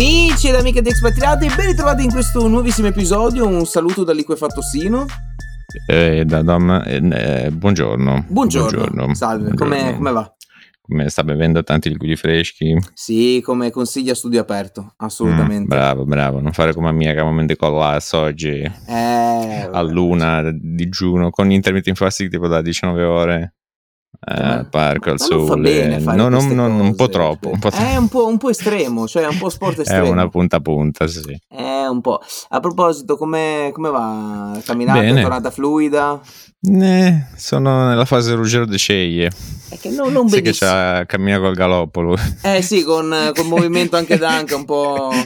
amici ed amiche di Expatriati, ben ritrovati in questo nuovissimo episodio. Un saluto da Liquefattosino. Eh, da Dom, eh, eh, buongiorno. Buongiorno. buongiorno. Salve, come, come va? Come sta bevendo tanti liquidi freschi? Sì, come consiglia studio aperto, assolutamente. Mm, bravo, bravo, non fare come a mia che mi decollasse oggi eh, a luna digiuno con intermittent fasting tipo da 19 ore. Eh, parco al sole, no, no, no, un po' troppo. Un po È un po', un po', estremo, cioè un po' sport estremo. È una punta a punta, sì. È un po'. A proposito, come, come va? Camminata, Bene. tornata fluida? Eh, sono nella fase Ruggero de Ceglie. È che non, non sì che c'ha, cammina col galoppolo. Eh sì, con, con movimento anche d'anca un po'...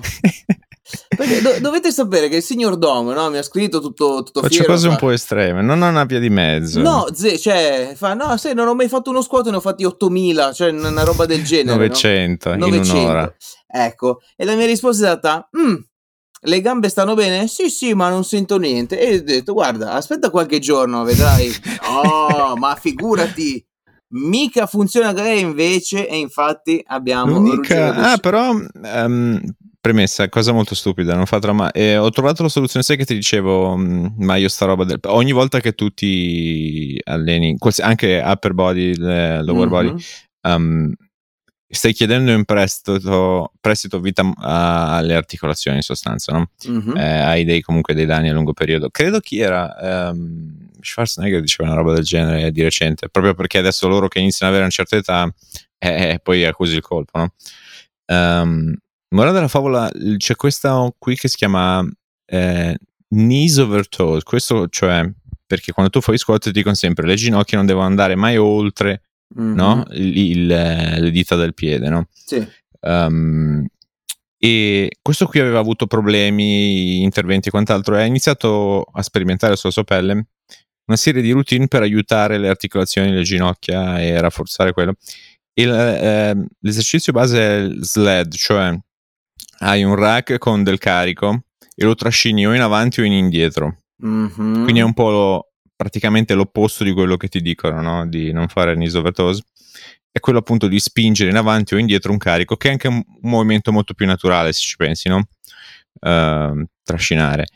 Perché do- dovete sapere che il signor Dom no, mi ha scritto tutto, tutto Faccio fiero, cose fa... un po' estreme, non ho una via di mezzo. No, ze- cioè, fa, no, sai, non ho mai fatto uno squat, ne ho fatti 8000, cioè una roba del genere. 900, no? 900 in un'ora. Ecco, e la mia risposta è stata, mm, le gambe stanno bene? Sì, sì, ma non sento niente. E ho detto, guarda, aspetta qualche giorno, vedrai. oh, ma figurati. Mica funziona lei invece, e infatti abbiamo. Mica, ah, però um, Premessa, cosa molto stupida, non fa dramma. Eh, ho trovato la soluzione, sai che ti dicevo, mm, ma io sta roba del... Ogni volta che tu ti alleni, anche upper body, lower mm-hmm. body, um, stai chiedendo in prestito, prestito vita alle articolazioni in sostanza, no? Mm-hmm. Eh, hai dei, comunque dei danni a lungo periodo. Credo chi era... Um, Schwarzenegger diceva una roba del genere di recente, proprio perché adesso loro che iniziano ad avere una certa età, eh, eh poi accusi il colpo, no? Um, Morale della favola, c'è questa qui che si chiama eh, knees over toes. Questo cioè perché quando tu fai squat ti dicono sempre le ginocchia non devono andare mai oltre mm-hmm. no? il, il, le dita del piede, no? Sì. Um, e questo qui aveva avuto problemi, interventi e quant'altro, e ha iniziato a sperimentare sulla sua pelle una serie di routine per aiutare le articolazioni, le ginocchia e rafforzare quello. Il, eh, l'esercizio base è il sled, cioè hai un rack con del carico e lo trascini o in avanti o in indietro. Mm-hmm. Quindi è un po' lo, praticamente l'opposto di quello che ti dicono, no? di non fare toes. È quello appunto di spingere in avanti o indietro un carico, che è anche un, un movimento molto più naturale, se ci pensi, no? Uh, trascinare.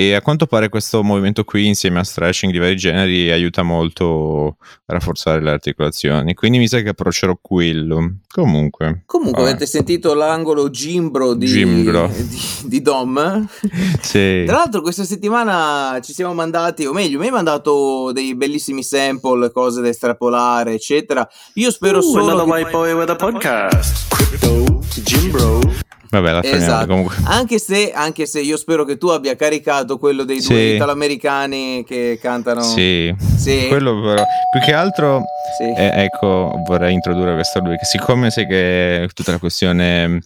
E a quanto pare questo movimento qui, insieme a stretching di vari generi, aiuta molto a rafforzare le articolazioni. Quindi mi sa che approccerò quello. Comunque. Comunque, vabbè. avete sentito l'angolo gimbro di, gimbro. di, di Dom? sì. Tra l'altro, questa settimana ci siamo mandati, o meglio, mi hai mandato dei bellissimi sample, cose da estrapolare, eccetera. Io spero uh, solo. Che... A podcast. Crypto, Gimbro. Vabbè, la esatto. comunque. Anche se, anche se, io spero che tu abbia caricato quello dei sì. due italo-americani che cantano. Sì, sì. quello però. Più che altro, sì. eh, ecco, vorrei introdurre questo lui, che siccome sai che tutta la questione...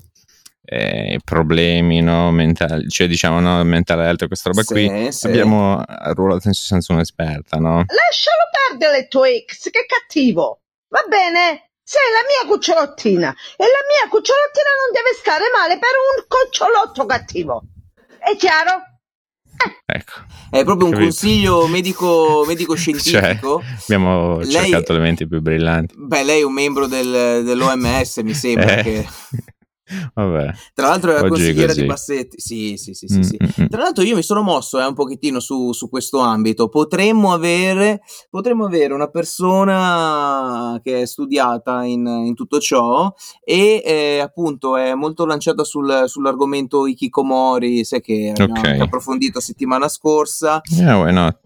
Eh, problemi no, mentali, cioè diciamo no, mental health, questa roba sì, qui sì. abbiamo arruolato in sostanza un'esperta, no? Lascialo perdere le tue ex, che cattivo, va bene? Sei la mia cucciolottina e la mia cucciolottina non deve stare male per un cucciolotto cattivo. È chiaro? Eh. Ecco. È proprio un consiglio medico, medico scientifico. Cioè, abbiamo lei, cercato elementi più brillanti. Beh, lei è un membro del, dell'OMS, mi sembra eh. che Vabbè. Tra l'altro è la consigliera di Bassetti. Sì, sì, sì, sì, mm, sì. Mm, mm. Tra l'altro io mi sono mosso eh, un pochettino su, su questo ambito. Potremmo avere, potremmo avere, una persona che è studiata in, in tutto ciò e eh, appunto è molto lanciata sul, sull'argomento Ikikomori, sai che abbiamo okay. approfondito settimana scorsa. Yeah, why not?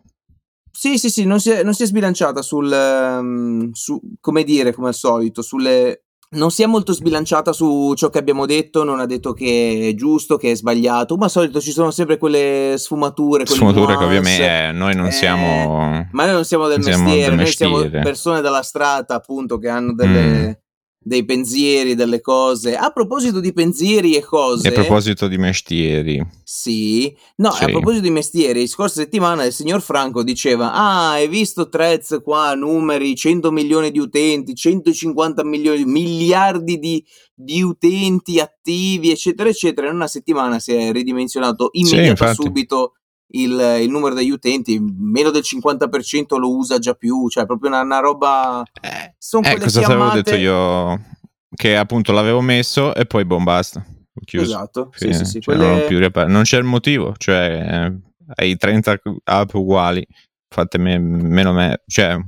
Sì, sì, sì, non si è, non si è sbilanciata sul, um, su, come dire, come al solito, sulle non si è molto sbilanciata su ciò che abbiamo detto, non ha detto che è giusto, che è sbagliato, ma al solito ci sono sempre quelle sfumature. Sfumature nuance. che ovviamente eh, noi non eh, siamo... Ma noi non siamo del siamo mestiere, del noi mestiere. siamo persone dalla strada appunto che hanno delle... Mm dei pensieri, delle cose. A proposito di pensieri e cose. E a proposito di mestieri. Sì. No, sì. a proposito di mestieri, scorsa settimana il signor Franco diceva: Ah, hai visto Trez qua, numeri, 100 milioni di utenti, 150 milioni, miliardi di, di utenti attivi, eccetera, eccetera. In una settimana si è ridimensionato immediatamente sì, subito il, il, numero degli utenti, meno del 50% lo usa già più, cioè proprio una, una roba... Eh, Sono eh, cosa ti avevo detto io? Che appunto l'avevo messo e poi boh, basta. chiuso. Esatto, sì, sì, sì. Cioè, non, Quelle... più riaper- non c'è il motivo, cioè eh, hai 30 app uguali, fate me- meno me, cioè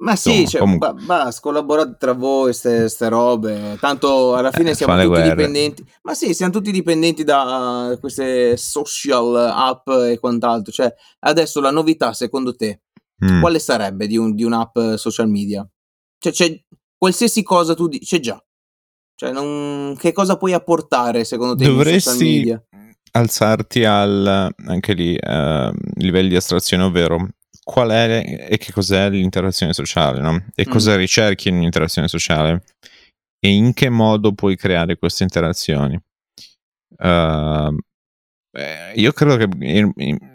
Ma sì, insomma, cioè, comunque ba- collaborate tra voi, ste, ste robe. Tanto alla fine eh, siamo tutti guerre. dipendenti. Ma sì, siamo tutti dipendenti da queste social app e quant'altro. Cioè, adesso la novità, secondo te, Mm. quale sarebbe di, un- di un'app social media? Cioè, c'è qualsiasi cosa tu dici, c'è già. Cioè, non- che cosa puoi apportare secondo te un social Dovresti media? alzarti al anche lì eh, livelli di astrazione, ovvero qual è e che cos'è l'interazione sociale, no? E Mm. cosa ricerchi in un'interazione sociale e in che modo puoi creare queste interazioni. Eh, io credo che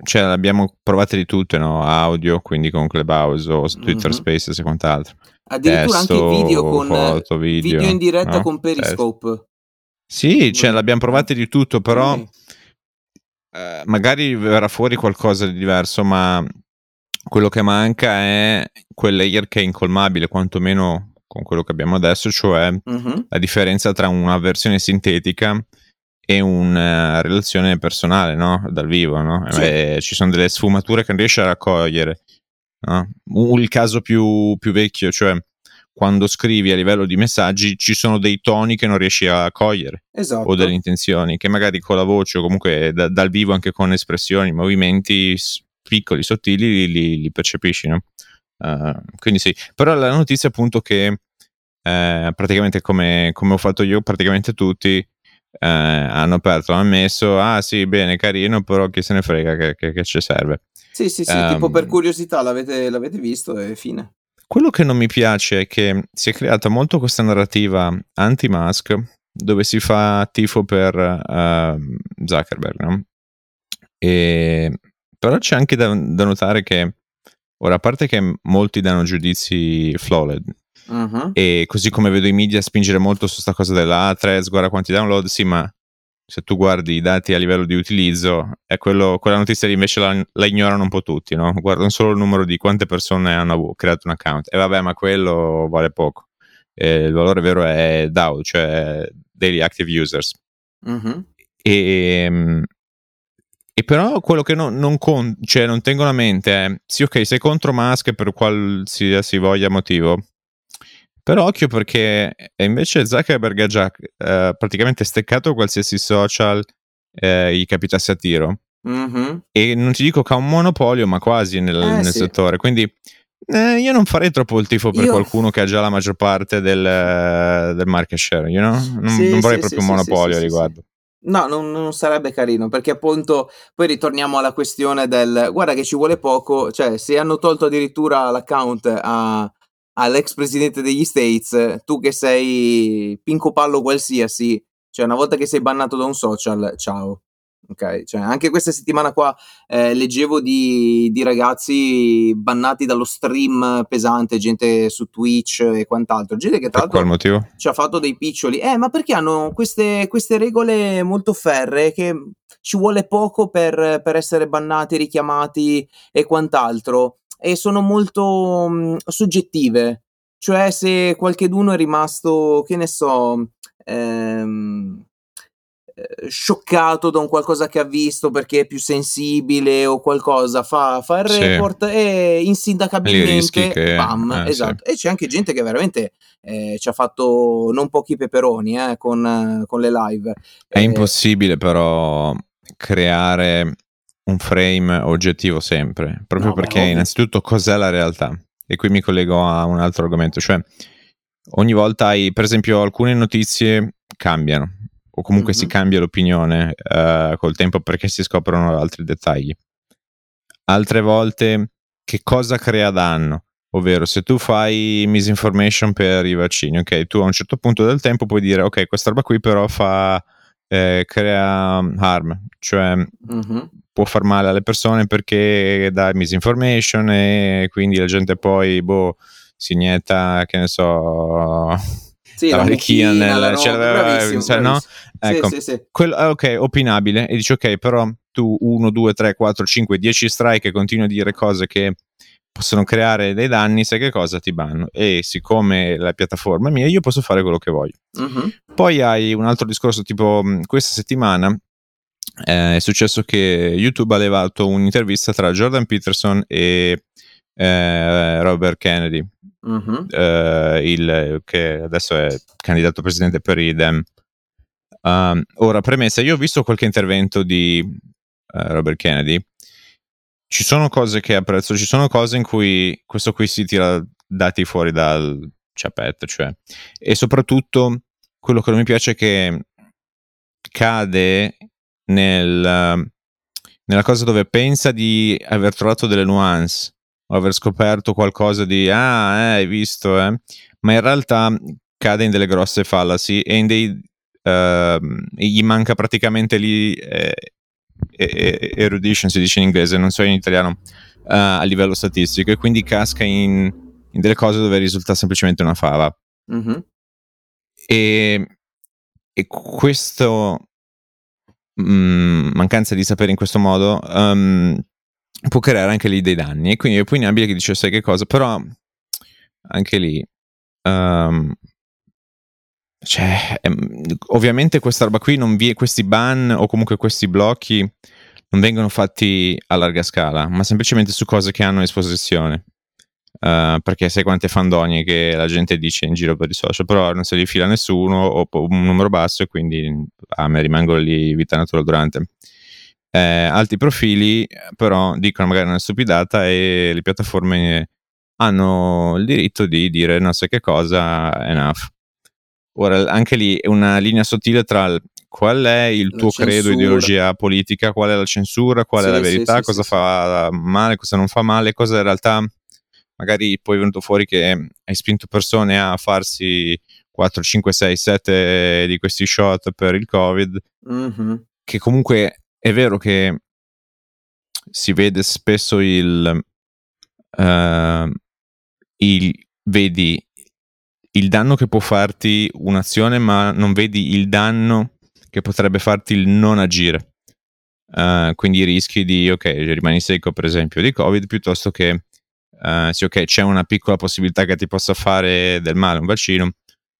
cioè, l'abbiamo provate di tutte, no? Audio, quindi con Clubhouse o Twitter Mhm. Spaces e quant'altro. Addirittura anche Testo, video con foto, video, video in diretta no? con Periscope. Sì, cioè, l'abbiamo provate di tutto, però Sì. eh, magari verrà fuori qualcosa di diverso, ma quello che manca è quel layer che è incolmabile, quantomeno con quello che abbiamo adesso, cioè Mhm. la differenza tra una versione sintetica e una relazione personale, no? Dal vivo, no? Sì. Eh, ci sono delle sfumature che non riesci a raccogliere. no? Il caso più, più vecchio, cioè quando scrivi a livello di messaggi ci sono dei toni che non riesci a cogliere Esatto. o delle intenzioni che magari con la voce o comunque da- dal vivo anche con espressioni, movimenti piccoli, sottili li, li percepisci, no? Eh, quindi sì, però la notizia è appunto che eh, praticamente come, come ho fatto io, praticamente tutti eh, hanno aperto, hanno messo, ah sì, bene, carino, però chi se ne frega che, che, che ci serve. Sì, sì, sì, Ehm, tipo per curiosità l'avete, l'avete visto e fine. Quello che non mi piace è che si è creata molto questa narrativa anti-mask dove si fa tifo per ehm, Zuckerberg, no? E, però c'è anche da, da notare che, ora, a parte che molti danno giudizi flawed, Mhm. e così come vedo i media spingere molto su sta cosa della ah, threads, guarda quanti download, sì, ma se tu guardi i dati a livello di utilizzo, è quello, quella notizia lì invece la, la ignorano un po' tutti, no? Guardano solo il numero di quante persone hanno creato un account. E vabbè, ma quello vale poco. Eh, il valore vero è DAO, cioè Daily Active Users. Mhm. E, mm, e però quello che non, non, con- cioè non tengono a mente è, sì ok, sei contro Musk per qualsiasi voglia motivo, però occhio perché invece Zuckerberg ha già eh, praticamente steccato qualsiasi social eh, gli capitasse a tiro. Mhm. E non ti dico che ha un monopolio, ma quasi nel, Eh, nel sì. settore. Quindi eh, io non farei troppo il tifo per Io- qualcuno che ha già la maggior parte del, del market share, you know? Non, Sì, non vorrei sì, proprio un monopolio a riguardo. No, non, non sarebbe carino perché appunto poi ritorniamo alla questione del guarda che ci vuole poco, cioè se hanno tolto addirittura l'account a- all'ex presidente degli States, tu che sei pinco pallo qualsiasi, cioè una volta che sei bannato da un social, ciao. Ok, cioè anche questa settimana qua eh, leggevo di, di ragazzi bannati dallo stream pesante, gente su Twitch e quant'altro, gente che tra Per l'altro qual motivo? ci ha fatto dei piccioli. Eh, ma perché hanno queste, queste regole molto ferree che ci vuole poco per, per essere bannati, richiamati e quant'altro. E sono molto mh, soggettive. Cioè, se qualcheduno è rimasto, che ne so, ehm, eh, scioccato da un qualcosa che ha visto perché è più sensibile o qualcosa, fa, fa il Sì. report e Li insindacabilmente, che- bam, eh, sì. esatto. E c'è anche gente che veramente eh, ci ha fatto non pochi peperoni eh, con, eh, con le live. È Eh, impossibile però creare un frame oggettivo sempre, proprio No, beh, perché ovvio. innanzitutto cos'è la realtà? E qui mi collego a un altro argomento, cioè ogni volta hai, per esempio, alcune notizie cambiano o comunque si Mhm. cambia l'opinione eh, col tempo perché si scoprono altri dettagli. Altre volte che cosa crea danno? Ovvero, se tu fai misinformation per i vaccini, ok, tu a un certo punto del tempo puoi dire, ok, questa roba qui però fa, eh, crea harm, cioè mhm. può far male alle persone perché dà misinformation e quindi la gente poi, boh, si inietta, che ne so, Sì, la mucchina, nel- roba, cioè, bravissimo, cioè, no? Ecco, Sì, sì, sì. quello, ah, ok, opinabile, e dici ok, però tu 1, 2, 3, 4, 5, 10 strike e continui a dire cose che possono creare dei danni, sai che cosa ti banno. E siccome la piattaforma è mia, io posso fare quello che voglio. Mhm. Poi hai un altro discorso, tipo questa settimana eh, è successo che YouTube ha levato un'intervista tra Jordan Peterson e eh, Robert Kennedy, Mhm. eh, il, che adesso è candidato presidente per i Dem. Um, ora, premessa, io ho visto qualche intervento di eh, Robert Kennedy. Ci sono cose che apprezzo, ci sono cose in cui questo qui si tira dati fuori dal ciappetto, cioè. E soprattutto quello che non mi piace è che cade nel, nella cosa dove pensa di aver trovato delle nuance o aver scoperto qualcosa di ah, eh, hai visto, eh? ma in realtà cade in delle grosse fallacy e in dei gli manca praticamente lì eh, erudition si dice in inglese, non so in italiano eh, a livello statistico e quindi casca in, in delle cose dove risulta semplicemente una fava. Mhm. e, e questo mm, mancanza di sapere in questo modo um, può creare anche lì dei danni. E quindi è opinabile che dice sai che cosa? Però anche lì um, cioè, ehm, ovviamente questa roba qui non vi questi ban o comunque questi blocchi non vengono fatti a larga scala ma semplicemente su cose che hanno esposizione Uh, perché sai quante fandonie che la gente dice in giro per i social, però non se li fila nessuno o un numero basso e quindi a me rimangono lì vita natural durante. Eh, altri profili però dicono magari una stupidata e le piattaforme hanno il diritto di dire non so che cosa, enough. Ora, anche lì è una linea sottile tra il- qual è il La tuo credo, censura. ideologia politica, qual è la censura, qual è Sì, la sì, verità, sì, cosa sì, fa male, cosa non fa male, cosa in realtà magari poi è venuto fuori che hai spinto persone a farsi 4, 5, 6, 7 di questi shot per il Covid, Mhm. che comunque è vero che si vede spesso il, eh, il vedi il danno che può farti un'azione, ma non vedi il danno che potrebbe farti il non agire. Eh, quindi rischi di, ok, rimani secco per esempio di Covid, piuttosto che, eh, sì, ok, c'è una piccola possibilità che ti possa fare del male un vaccino.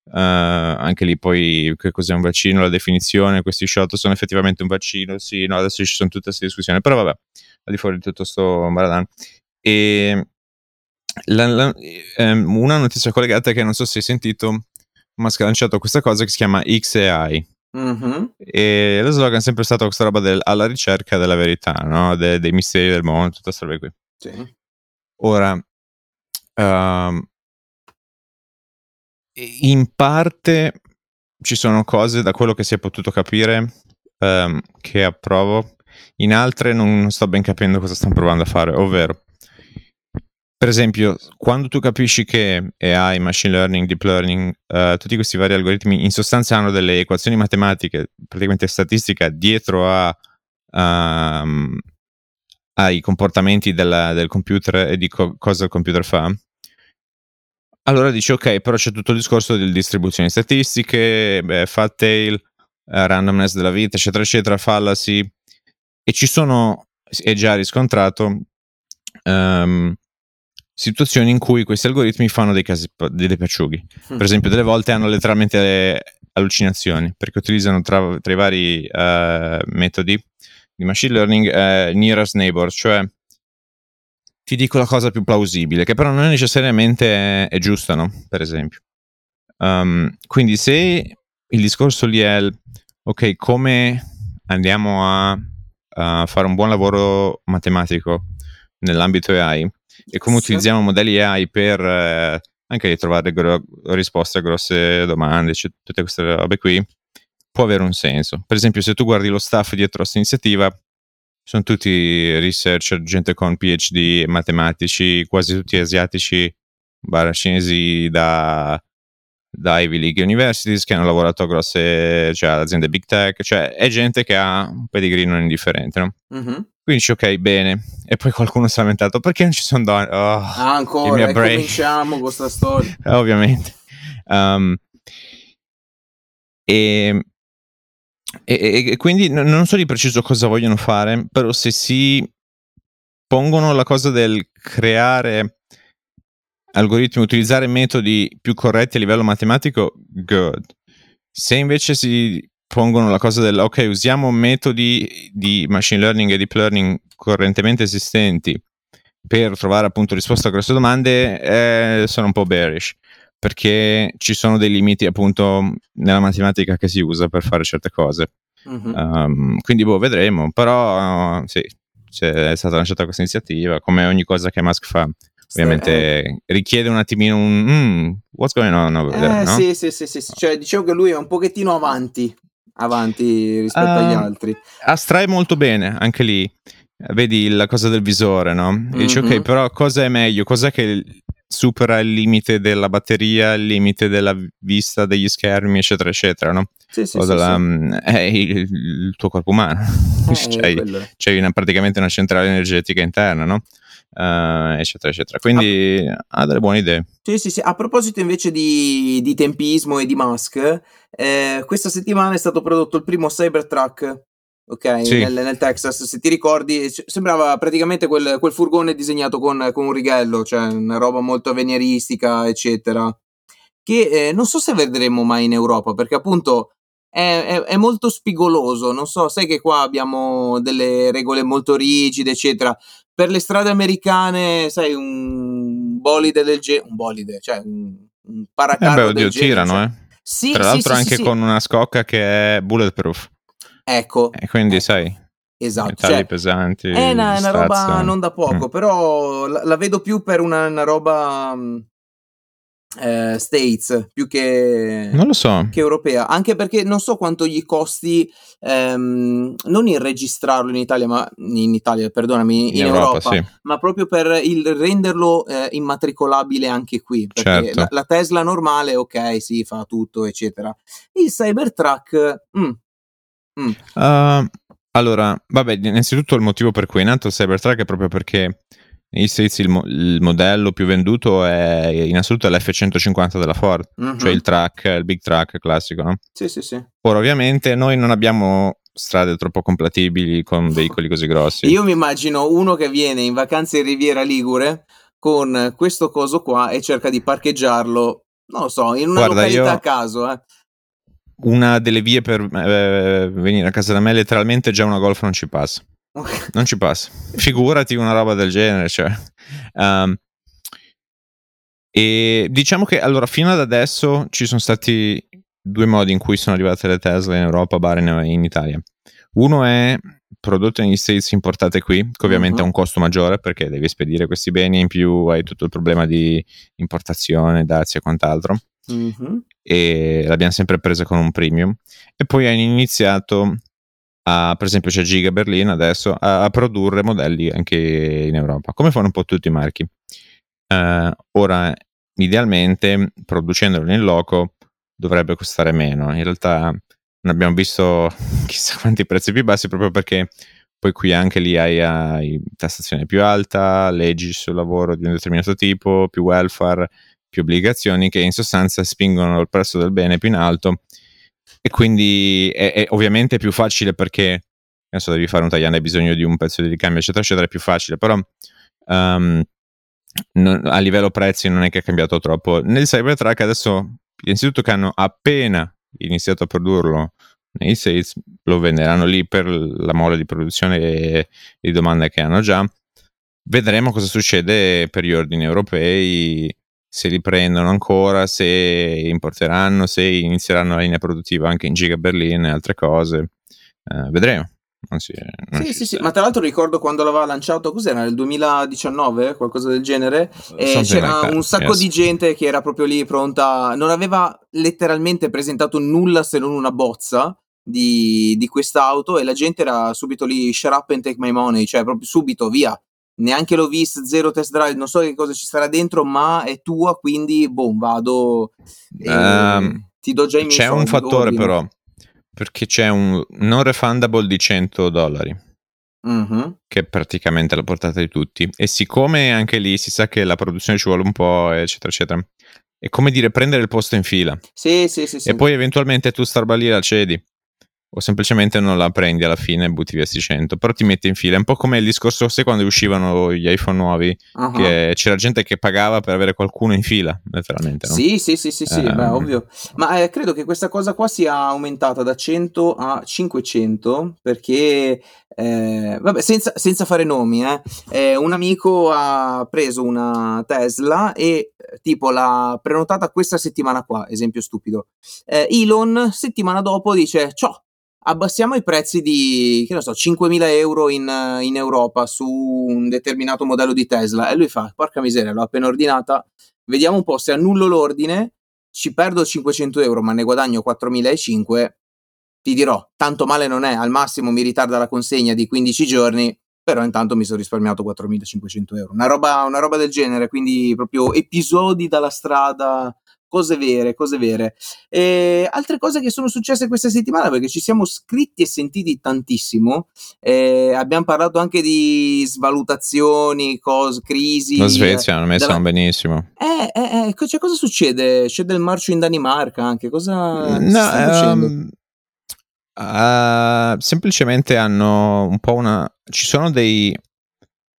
Eh, anche lì poi che cos'è un vaccino, la definizione, questi shot sono effettivamente un vaccino, sì, no, adesso ci sono tutte queste discussioni, però vabbè, al di fuori di tutto sto Maradan. E la- la- ehm, una notizia collegata che non so se hai sentito, ma ha lanciato questa cosa che si chiama XAI. Mhm. E lo slogan è sempre stato questa roba del alla ricerca della verità, no? De- dei misteri del mondo, tutta questa roba qui. Sì. Ora, ehm, in parte ci sono cose, da quello che si è potuto capire, ehm, che approvo, in altre non sto ben capendo cosa stanno provando a fare, ovvero, per esempio, quando tu capisci che AI, machine learning, deep learning, eh, tutti questi vari algoritmi in sostanza hanno delle equazioni matematiche, praticamente statistica, dietro a, ehm, ai comportamenti della- del computer e di co- cosa il computer fa, allora dici ok, però c'è tutto il discorso delle distribuzioni statistiche, beh, fat tail, eh, randomness della vita, eccetera, eccetera, fallacy, e ci sono, è già riscontrato, ehm, situazioni in cui questi algoritmi fanno dei casi, dei piacciughi. Per esempio, delle volte hanno letteralmente le allucinazioni, perché utilizzano tra, tra i vari eh, metodi di machine learning eh, nearest neighbor, cioè ti dico la cosa più plausibile, che però non necessariamente è, è giusta, no? Per esempio. Um, quindi se il discorso lì è il, ok, come andiamo a, a fare un buon lavoro matematico nell'ambito AI e come utilizziamo modelli AI per eh, anche trovare gro- risposte a grosse domande, cioè, tutte queste robe qui, può avere un senso. Per esempio, se tu guardi lo staff dietro a questa iniziativa, sono tutti researcher, gente con PhD, matematici, quasi tutti asiatici, barra cinesi da, da Ivy League Universities che hanno lavorato a grosse cioè, aziende big tech, cioè è gente che ha un pedigree non indifferente, no? Mhm. Quindi dici ok, bene. E poi qualcuno si è lamentato perché non ci sono donne? Oh, Ah, ancora, cominciamo con questa storia. Ovviamente. Um, e, e- e- e quindi n- non so di preciso cosa vogliono fare, però se si pongono la cosa del creare algoritmi, utilizzare metodi più corretti a livello matematico, good. Se invece si pongono la cosa del ok, usiamo metodi di machine learning e deep learning correntemente esistenti per trovare appunto risposte a queste domande, eh, sono un po' bearish perché ci sono dei limiti appunto nella matematica che si usa per fare certe cose. Mm-hmm. Um, quindi boh, vedremo, però uh, sì, è stata lanciata questa iniziativa, come ogni cosa che Musk fa. Ovviamente eh. richiede un attimino un mm, what's going on over there, eh, no? sì, sì, sì, sì, cioè dicevo che lui è un pochettino avanti, avanti rispetto uh, agli altri. Astrae molto bene, anche lì. Vedi la cosa del visore, no? Mm-hmm. Dici ok, però cosa è meglio? Cos'è che supera il limite della batteria, il limite della vista degli schermi, eccetera, eccetera, no? Sì, sì, o della, sì, È il, il, tuo corpo umano. Eh, c'hai, c'hai una, praticamente una centrale energetica interna, no? Uh, eccetera, eccetera. Quindi ha delle buone idee. Sì, sì, sì. A proposito invece di, di tempismo e di Musk, eh, questa settimana è stato prodotto il primo Cybertruck ok? Sì. Nel, nel, Texas, se ti ricordi, sembrava praticamente quel, quel furgone disegnato con, con, un righello, cioè una roba molto avveniristica, eccetera. Che eh, non so se vedremo mai in Europa, perché appunto è, è, è, molto spigoloso. Non so, sai che qua abbiamo delle regole molto rigide, eccetera. Per le strade americane, sai, un bolide del genere, un bolide, cioè un, un paracarro eh beh, oddio, tirano, cioè, eh. Sì, Tra sì, l'altro sì, anche con una scocca che è bulletproof. Ecco. E quindi, ecco. sai, esatto. metalli Cioè, pesanti. è una, una roba non da poco, Mm. però la, la vedo più per una, una roba mh, eh, States più che, Non lo so. che europea. Anche perché non so quanto gli costi ehm, non il registrarlo in Italia, ma in Italia, perdonami, in, In Europa, sì. ma proprio per il renderlo eh, immatricolabile anche qui. Perché Certo. la, la Tesla normale, ok, sì, fa tutto, eccetera. Il Cybertruck, mm, mm, Uh, allora, vabbè, innanzitutto il motivo per cui è nato il Cybertruck è proprio perché negli States il, mo- il modello più venduto è in assoluto è l'F-150 della Ford, mhm. cioè il truck, il big truck classico, no? Sì, sì, sì. Ora, ovviamente, noi non abbiamo strade troppo compatibili con veicoli così grossi. Io mi immagino uno che viene in vacanza in Riviera Ligure con questo coso qua e cerca di parcheggiarlo, non lo so, in una Guarda, località io- a caso, eh. Una delle vie per eh, venire a casa da me, letteralmente, già una Golf non ci passa. Ok. Non ci passa. Figurati una roba del genere, cioè. Um, e diciamo che allora fino ad adesso ci sono stati due modi in cui sono arrivate le Tesla in Europa, bar in, in Italia. Uno è prodotte negli States importate qui, che ovviamente ha Mhm. un costo maggiore perché devi spedire questi beni, in più hai tutto il problema di importazione, dazi e quant'altro Mhm. e l'abbiamo sempre presa con un premium e poi hanno iniziato a, per esempio c'è Giga Berlin adesso a, a produrre modelli anche in Europa. Come fanno un po' tutti i marchi? Eh, ora idealmente producendolo in loco dovrebbe costare meno. In realtà non abbiamo visto chissà quanti prezzi più bassi proprio perché poi qui anche lì hai, hai tassazione più alta leggi sul lavoro di un determinato tipo più welfare più obbligazioni che in sostanza spingono il prezzo del bene più in alto e quindi è, è ovviamente più facile perché adesso devi fare un tagliando hai bisogno di un pezzo di ricambio eccetera eccetera è più facile però um, non- a livello prezzi non è che è cambiato troppo. Nel Cybertruck adesso innanzitutto che hanno appena iniziato a produrlo nei States lo venderanno lì per la mole di produzione e di domanda che hanno già. Vedremo cosa succede per gli ordini europei se li prendono ancora, se importeranno, se inizieranno la linea produttiva anche in Giga Berlin e altre cose. Eh, vedremo. Non si, non Sì, sì, sì, ma tra l'altro ricordo quando l'aveva lanciato, cos'era, nel 2019, qualcosa del genere, e c'era like un sacco yes. di gente che era proprio lì pronta, non aveva letteralmente presentato nulla se non una bozza di, di quest'auto e la gente era subito lì, shut up and take my money, cioè proprio subito, via. Neanche l'ho vista, zero test drive, non so che cosa ci sarà dentro, ma è tua, quindi boh, vado Ehm, ti do già i miei C'è un fattore ordino. però, perché c'è un non refundable di 100 dollari, Mhm. che è praticamente la portata di tutti. E siccome anche lì si sa che la produzione ci vuole un po', eccetera, eccetera, è come dire prendere il posto in fila. Sì, sì, sì, sì. E poi eventualmente tu sta roba lì la cedi. O semplicemente non la prendi alla fine e butti via sti 100, però ti metti in fila. È un po' come il discorso, sai quando uscivano gli iPhone nuovi, uh-huh. che c'era gente che pagava per avere qualcuno in fila, letteralmente. No? Sì, sì, sì, sì, sì um... beh, ovvio. Ma eh, credo che questa cosa qua sia aumentata da 100 a 500 perché, eh, vabbè, senza, senza, fare nomi, eh, eh, un amico ha preso una Tesla e tipo l'ha prenotata questa settimana qua, esempio stupido. Eh, Elon settimana dopo dice, ciao, abbassiamo i prezzi di, che so, 5.000 euro in, in, Europa su un determinato modello di Tesla. E lui fa, porca miseria, l'ho appena ordinata, vediamo un po' se annullo l'ordine, ci perdo 500 euro ma ne guadagno 4.500, ti dirò, tanto male non è, al massimo mi ritarda la consegna di 15 giorni, però intanto mi sono risparmiato 4.500 euro. Una roba, una roba del genere, quindi proprio episodi dalla strada cose vere, cose vere. E altre cose che sono successe questa settimana perché ci siamo scritti e sentiti tantissimo. Eh, abbiamo parlato anche di svalutazioni, cose, crisi. La Svezia hanno messo della... benissimo. Eh, eh, eh, cioè, cosa succede? C'è del marcio in Danimarca anche. Cosa no, sta um, uh, semplicemente hanno un po' una. Ci sono dei.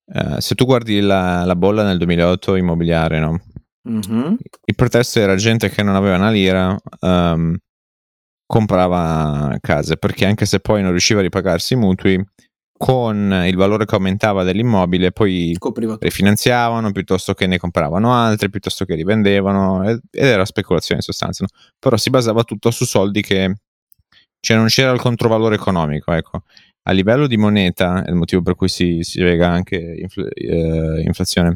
Uh, se tu guardi la, la bolla nel 2008 immobiliare, no? Mm-hmm. Il pretesto era gente che non aveva una lira, um, comprava case perché anche se poi non riusciva a ripagarsi i mutui, con il valore che aumentava dell'immobile, poi rifinanziavano piuttosto che ne compravano altri, piuttosto che rivendevano, ed era speculazione in sostanza. No? Però si basava tutto su soldi che cioè non c'era il controvalore economico. Ecco. A livello di moneta, è il motivo per cui si, si spiega anche infl- eh, inflazione,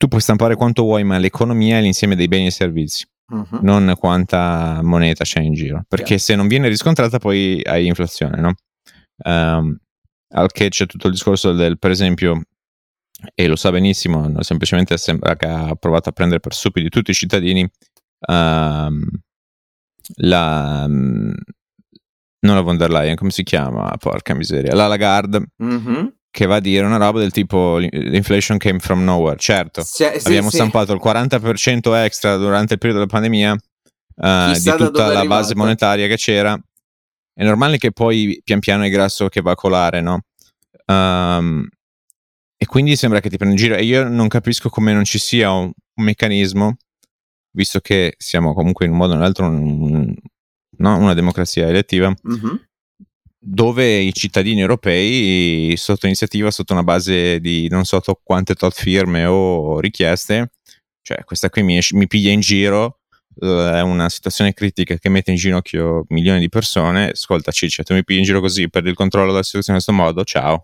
tu puoi stampare quanto vuoi, ma l'economia è l'insieme dei beni e servizi, uh-huh. non quanta moneta c'è in giro. Perché yeah. se non viene riscontrata, poi hai inflazione, no? Um, al che c'è tutto il discorso del, per esempio, e lo sa benissimo, semplicemente sembra che ha provato a prendere per stupidi tutti i cittadini. Um, la, um, non la von der Leyen, come si chiama? Porca miseria, la Lagarde. Mm-hmm che va a dire una roba del tipo l'inflation came from nowhere. Certo, sì, abbiamo sì. stampato il 40% extra durante il periodo della pandemia uh, di tutta la base monetaria che c'era. È normale che poi pian piano è grasso che va a colare, no? Um, e quindi sembra che ti prenda in giro. E io non capisco come non ci sia un, un meccanismo, visto che siamo comunque in un modo o nell'altro un, no? una democrazia elettiva. Mm-hmm dove i cittadini europei sotto iniziativa, sotto una base di non so quante tot firme o richieste, cioè questa qui mi, mi piglia in giro, eh, è una situazione critica che mette in ginocchio milioni di persone, ascolta Ciccia, tu mi pigli in giro così per il controllo della situazione in questo modo, ciao,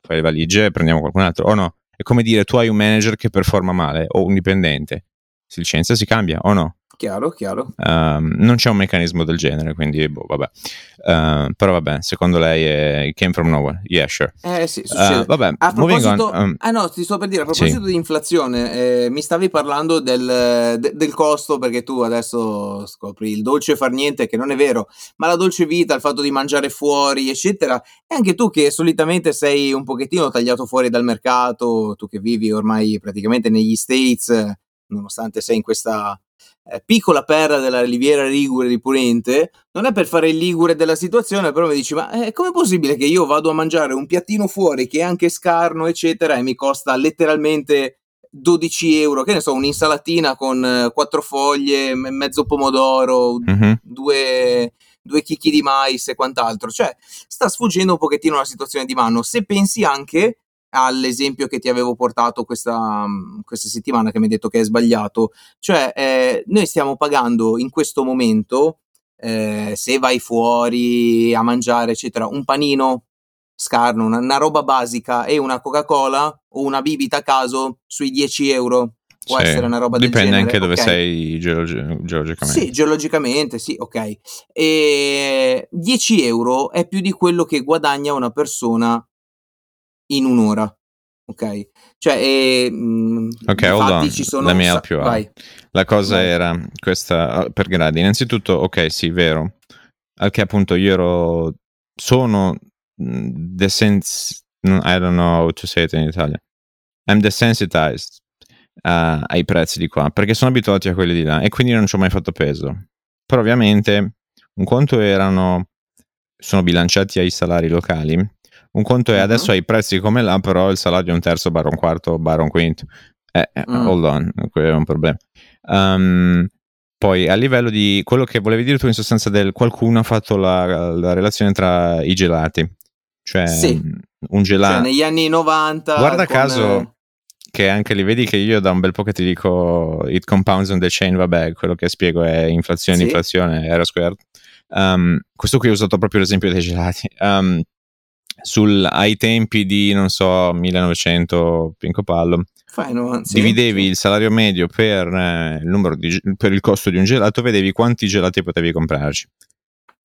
fai le valigie e prendiamo qualcun altro, o no? È come dire tu hai un manager che performa male o un dipendente, si licenzia, si cambia o no? Chiaro, chiaro. Um, non c'è un meccanismo del genere, quindi boh, vabbè. Uh, però vabbè, secondo lei è came from nowhere. Yeah, sure. Eh sì, succede. Uh, vabbè, a proposito, on, um, ah no, ti sto per dire, a proposito sì. di inflazione, eh, mi stavi parlando del, de, del, costo perché tu adesso scopri il dolce far niente, che non è vero, ma la dolce vita, il fatto di mangiare fuori, eccetera, e anche tu che solitamente sei un pochettino tagliato fuori dal mercato, tu che vivi ormai praticamente negli States, nonostante sei in questa eh, piccola perla della Riviera Ligure di Purente, non è per fare il Ligure della situazione, però mi dici, ma è eh, com'è possibile che io vado a mangiare un piattino fuori che è anche scarno, eccetera, e mi costa letteralmente 12 euro, che ne so, un'insalatina con eh, quattro foglie, mezzo pomodoro, mm-hmm. due, due chicchi di mais e quant'altro. Cioè, sta sfuggendo un pochettino la situazione di mano. Se pensi anche all'esempio che ti avevo portato questa, questa settimana che mi hai detto che è sbagliato, cioè eh, noi stiamo pagando in questo momento, eh, se vai fuori a mangiare, eccetera, un panino scarno, una, una, roba basica e una Coca-Cola o una bibita a caso sui 10 euro. Può sì, essere una roba del genere. Dipende anche dove okay. sei geologi- geologicamente. Sì, geologicamente, sì, ok. E 10 euro è più di quello che guadagna una persona in un'ora. Ok, cioè, e, mh, ok, hold on. Ci sono Let me help you out. La cosa Vai. era questa ah, per gradi. Innanzitutto, ok, sì, vero. Al che appunto io ero, sono desens- I don't know how to say it in Italia. I'm desensitized uh, ai prezzi di qua perché sono abituati a quelli di là e quindi non ci ho mai fatto peso. Però ovviamente un conto erano sono bilanciati ai salari locali. Un conto è Mhm. adesso hai i prezzi come là, però il salario è un terzo, barra un quarto, barra un quinto. Eh, eh, Mm. hold on, quello è un problema. Um, poi a livello di quello che volevi dire tu in sostanza del qualcuno ha fatto la, la relazione tra i gelati. Cioè Sì. mm, un Cioè, gelato. negli anni 90 Guarda con, caso che anche lì vedi che io da un bel po' che ti dico it compounds on the chain, vabbè, quello che spiego è inflazione, Sì. inflazione, R squared. Um, questo qui ho usato proprio l'esempio dei gelati. Um, sul, ai tempi di, non so, 1900, Pinco Pallo? Sì, dividevi il salario medio per, eh, il numero di, per il costo di un gelato, vedevi quanti gelati potevi comprarci.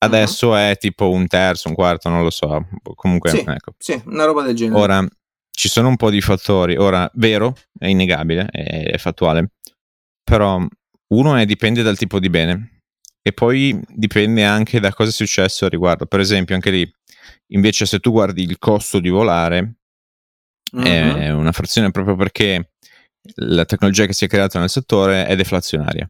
Adesso è tipo un terzo, un quarto, non lo so. Comunque, Sì. ecco. Sì, una roba del genere. Ora, ci sono un po' di fattori. Ora, vero, è innegabile, è, è fattuale. Però, uno è dipende dal tipo di bene. E poi dipende anche da cosa è successo a riguardo. Per esempio, anche lì, invece, se tu guardi il costo di volare, Mhm. è una frazione proprio perché la tecnologia che si è creata nel settore è deflazionaria.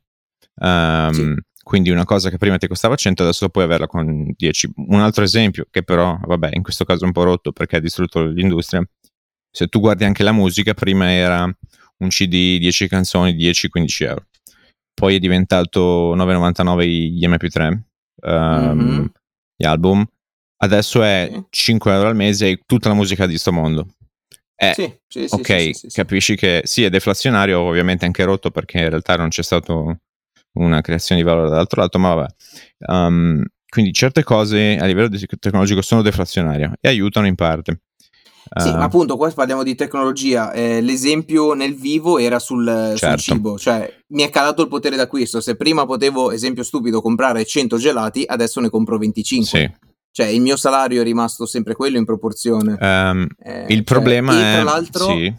Ehm, Sì. Quindi una cosa che prima ti costava 100 adesso puoi averla con 10. Un altro esempio che però, vabbè, in questo caso è un po' rotto perché ha distrutto l'industria. Se tu guardi anche la musica, prima era un CD, 10 canzoni, 10-15 euro. Poi è diventato 9,99 gli MP3, ehm, Mhm. gli album. Adesso è Sì. 5 euro al mese e tutta la musica di sto mondo. Eh, Sì, sì, ok, sì, capisci che sì, è deflazionario, ovviamente anche rotto perché in realtà non c'è stato una creazione di valore dall'altro lato, ma vabbè. Um, quindi certe cose a livello tecnologico sono deflazionarie e aiutano in parte. Sì, Uh, ma appunto qua parliamo di tecnologia. eh, l'esempio nel vivo era sul, sul Certo. cibo, cioè mi è calato il potere d'acquisto. Se prima potevo, esempio stupido, comprare 100 gelati, adesso ne compro 25. sì. Cioè il mio salario è rimasto sempre quello in proporzione. Um, Eh, il cioè, problema e è tra l'altro, sì,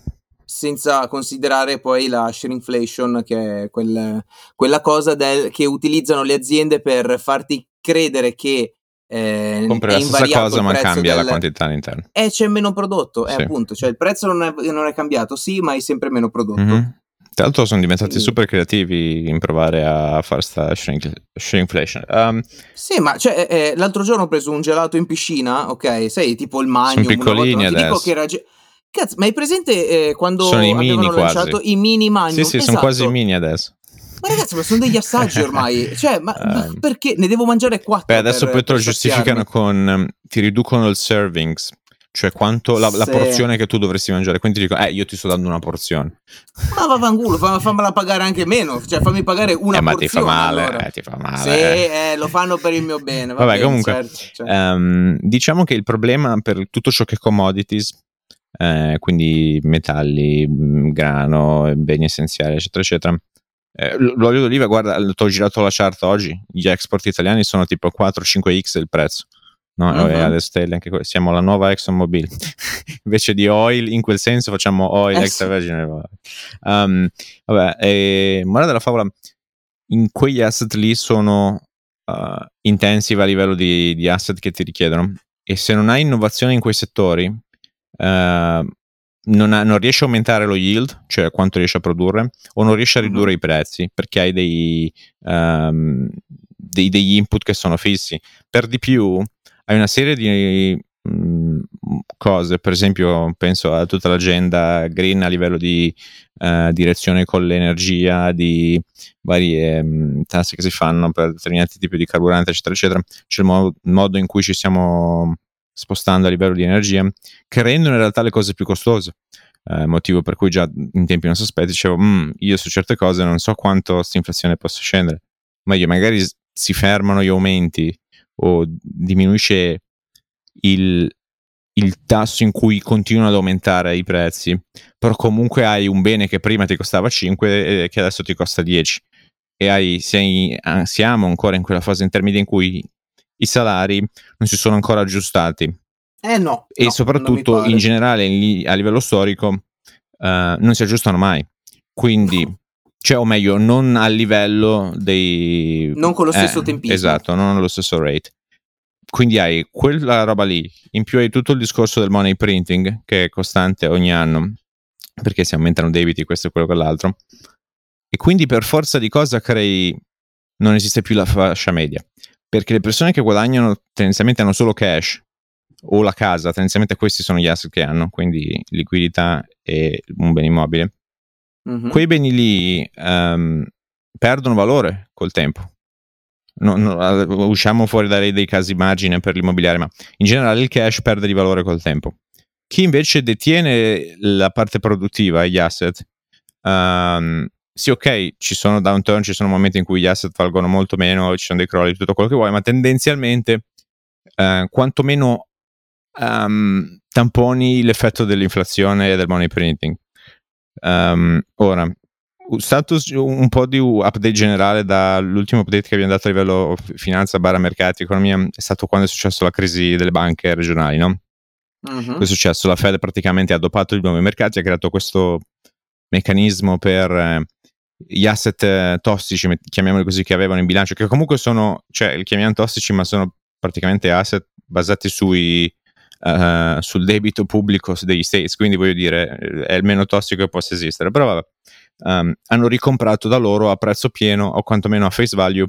senza considerare poi la shrinkflation, che è quel- quella cosa del- che utilizzano le aziende per farti credere che eh, compri la stessa cosa ma cambia la del- quantità all'interno. eh, c'è meno prodotto, eh, Sì. appunto, cioè il prezzo non è, non è cambiato, sì, ma hai sempre meno prodotto. Mhm. Tra l'altro sono diventati Quindi- super creativi in provare a fare sta shrink- shrinkflation. Um, Sì, ma cioè, eh, eh, l'altro giorno ho preso un gelato in piscina, ok, sai, tipo il Magnum, Sono piccolini volta, dico adesso. era... ge- Cazzo, ma hai presente eh, quando Sono i mini avevano quasi. lanciato i mini Magnum? sì, sì, sono Esatto. quasi mini adesso. Ma ragazzi, ma sono degli assaggi ormai, cioè, ma, Ehm. perché ne devo mangiare quattro? Beh, adesso per- poi te lo giustificano con um, ti riducono il servings, cioè quanto la, la Sì. porzione che tu dovresti mangiare. Quindi ti dicono, eh, io ti sto dando una porzione. Ma vaffanculo, fa- fammela pagare anche meno, cioè fammi pagare una eh, ma ti fa porzione, male, allora. eh, ti fa Sì, male. eh. eh, lo fanno per il mio bene. va Vabbè, bene, comunque, certo, certo. Ehm, diciamo che il problema per tutto ciò che è commodities, eh, quindi metalli, mh, grano, beni essenziali, eccetera, eccetera. eh, l'olio d'oliva, guarda, ti ho girato la chart oggi. Gli export italiani sono tipo 4-5x il prezzo. No, Mhm. e alle stelle anche que- siamo la nuova ExxonMobil. Invece di oil, in quel senso, facciamo oil Eh, extravergine. Um, vabbè, e, morale della favola, in quegli asset lì sono uh, intensive a livello di, di asset che ti richiedono e se non hai innovazione in quei settori uh, non, ha- non riesci a aumentare lo yield, cioè quanto riesci a produrre, o non riesci a ridurre Mhm. i prezzi perché hai dei, um, dei- degli input che sono fissi. Per di più, hai una serie di mm, cose, per esempio, penso a tutta l'agenda green a livello di eh, direzione con l'energia, di varie mm, tasse che si fanno per determinati tipi di carburante, eccetera, eccetera. C'è il mo- modo in cui ci stiamo spostando a livello di energia, che rendono in realtà le cose più costose. Eh, motivo per cui già in tempi non sospetti dicevo, "Mm, io su certe cose non so quanto questa inflazione possa scendere. Meglio, magari s- si fermano gli aumenti o diminuisce il, il tasso in cui continuano ad aumentare i prezzi, però comunque hai un bene che prima ti costava 5 e che adesso ti costa 10 e hai, sei, ah, siamo ancora in quella fase intermedia in cui i salari non si sono ancora aggiustati Eh no. e no, soprattutto in generale a livello storico eh, non si aggiustano mai. Quindi, cioè, o meglio, non a livello dei... Non con lo stesso eh, tempismo. Esatto, non allo stesso rate. Quindi hai quella roba lì, in più hai tutto il discorso del money printing che è costante ogni anno, perché si aumentano debiti, questo e quello e quell'altro. E quindi per forza di cosa crei... Non esiste più la fascia media. perché le persone che guadagnano tendenzialmente hanno solo cash o la casa, tendenzialmente questi sono gli asset che hanno, quindi liquidità e un bene immobile. Mm-hmm. Quei beni lì um, perdono valore col tempo. No, no, usciamo fuori dai, dei casi margine per l'immobiliare, ma in generale il cash perde di valore col tempo. Chi invece detiene la parte produttiva, gli asset, um, sì, ok, ci sono downturn, ci sono momenti in cui gli asset valgono molto meno, ci sono dei crolli, tutto quello che vuoi, ma tendenzialmente, uh, quantomeno um, tamponi l'effetto dell'inflazione e del money printing. Um, ora, status un po' di update generale dall'ultimo update che abbiamo dato a livello finanza, barra mercati, economia, è stato quando è successo la crisi delle banche regionali, no? Uh-huh. È successo? La Fed praticamente ha dopato i nuovi mercati, ha creato questo meccanismo per eh, gli asset eh, tossici, chiamiamoli così, che avevano in bilancio, che comunque sono, cioè li chiamiamo tossici, ma sono praticamente asset basati sui, uh, sul debito pubblico degli States, quindi voglio dire, è il meno tossico che possa esistere. Però vabbè, um, hanno ricomprato da loro a prezzo pieno o quantomeno a face value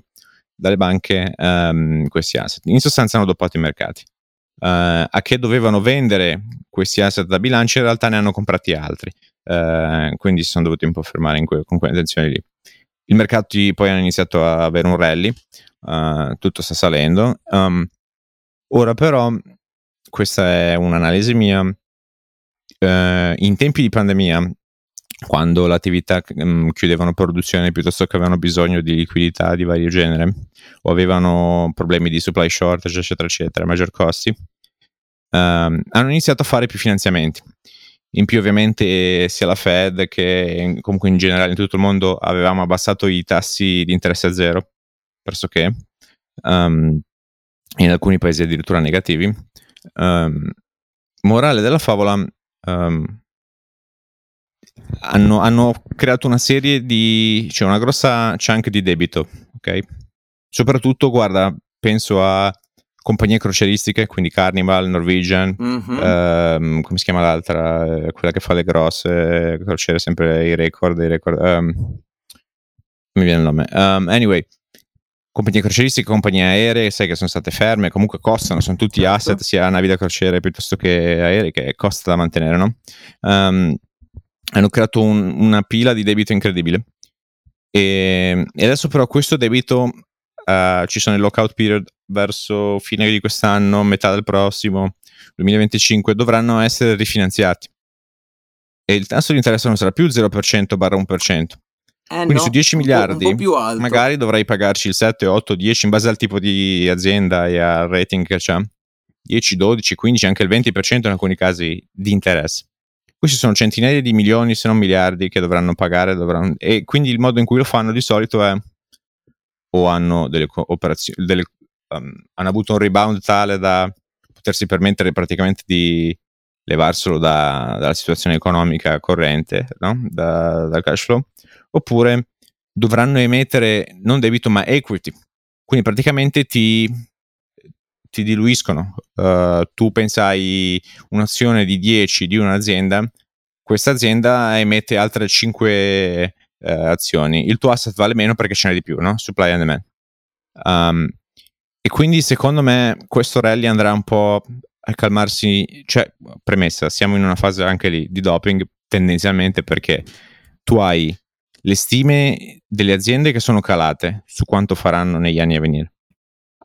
dalle banche um, questi asset. In sostanza hanno doppato i mercati. Uh, a che dovevano vendere questi asset da bilancio, in realtà ne hanno comprati altri. Uh, quindi si sono dovuti un po' fermare que- con quelle intenzioni lì. Il mercato poi ha iniziato a avere un rally, uh, tutto sta salendo. Um, ora però, questa è un'analisi mia, in tempi di pandemia quando l'attività um, chiudevano produzione piuttosto che avevano bisogno di liquidità di vario genere o avevano problemi di supply shortage eccetera eccetera, maggior costi, um, hanno iniziato a fare più finanziamenti. In più ovviamente sia la Fed che comunque in generale in tutto il mondo avevamo abbassato i tassi di interesse a zero, pressoché, um, in alcuni paesi addirittura negativi. Morale della favola, um, hanno, hanno, creato una serie di, cioè una grossa chunk di debito, ok? Soprattutto, guarda, penso a compagnie crocieristiche, quindi Carnival, Norwegian, mm-hmm. ehm, come si chiama l'altra? Eh, quella che fa le grosse crociere, sempre i record, i record um, mi viene il nome. Um, anyway, compagnie crocieristiche, compagnie aeree, sai che sono state ferme, comunque costano, sono tutti certo. asset, sia navi da crociere piuttosto che aerei, che costa da mantenere, no? Um, hanno creato un, una pila di debito incredibile. E, e adesso però questo debito uh, ci sono i lockout period verso fine di quest'anno, metà del prossimo, 2025, dovranno essere rifinanziati. E il tasso di interesse non sarà più 0% barra 1%. Eh Quindi no, su 10 miliardi magari dovrai pagarci il 7, 8, 10 in base al tipo di azienda e al rating che c'ha. 10, 12, 15, anche il 20% in alcuni casi di interesse. Questi sono centinaia di milioni, se non miliardi, che dovranno pagare. Dovranno... E quindi il modo in cui lo fanno di solito è o hanno delle operazioni, delle, um, hanno avuto un rebound tale da potersi permettere praticamente di levarselo da, dalla situazione economica corrente, no? da, dal cash flow, oppure dovranno emettere non debito ma equity. Quindi praticamente ti ti diluiscono. Uh, tu pensai un'azione di 10 di un'azienda, questa azienda emette altre 5 uh, eh, azioni. Il tuo asset vale meno perché ce n'è di più, no? Supply and demand. Um, e quindi secondo me questo rally andrà un po' a calmarsi, cioè premessa, siamo in una fase anche lì di doping tendenzialmente perché tu hai le stime delle aziende che sono calate su quanto faranno negli anni a venire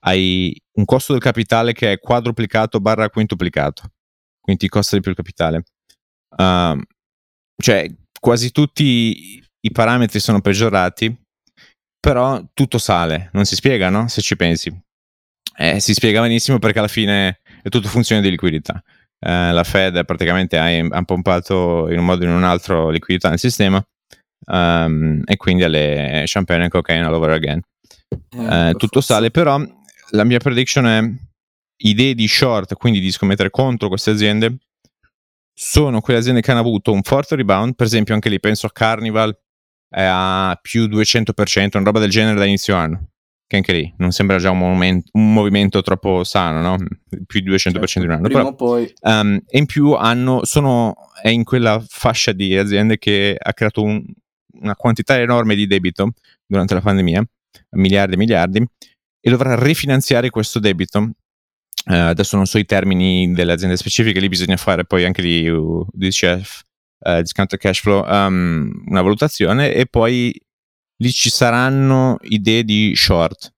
hai un costo del capitale che è quadruplicato barra quintuplicato, quindi ti costa di più il capitale. Uh, cioè, quasi tutti i parametri sono peggiorati, però tutto sale, non si spiega, no? Se ci pensi. Eh, si spiega benissimo perché alla fine è tutto funzione di liquidità. Eh, la Fed praticamente ha, ha, pompato in un modo o in un altro liquidità nel sistema um, e quindi alle champagne e cocaine all over again. Eh, eh tutto sale, però la mia prediction è idee di short, quindi di scommettere contro queste aziende, sono quelle aziende che hanno avuto un forte rebound, per esempio anche lì penso a Carnival è a più 200%, una roba del genere da inizio anno, che anche lì non sembra già un, moment, un movimento troppo sano, no? più di 200% certo, in un anno. Però, poi... um, e in più hanno, sono, è in quella fascia di aziende che ha creato un, una quantità enorme di debito durante la pandemia, miliardi e miliardi, e dovrà rifinanziare questo debito. Uh, adesso non so i termini delle aziende specifiche, lì bisogna fare poi anche di uh, DCF, uh, discounted cash flow, um, una valutazione e poi lì ci saranno idee di short,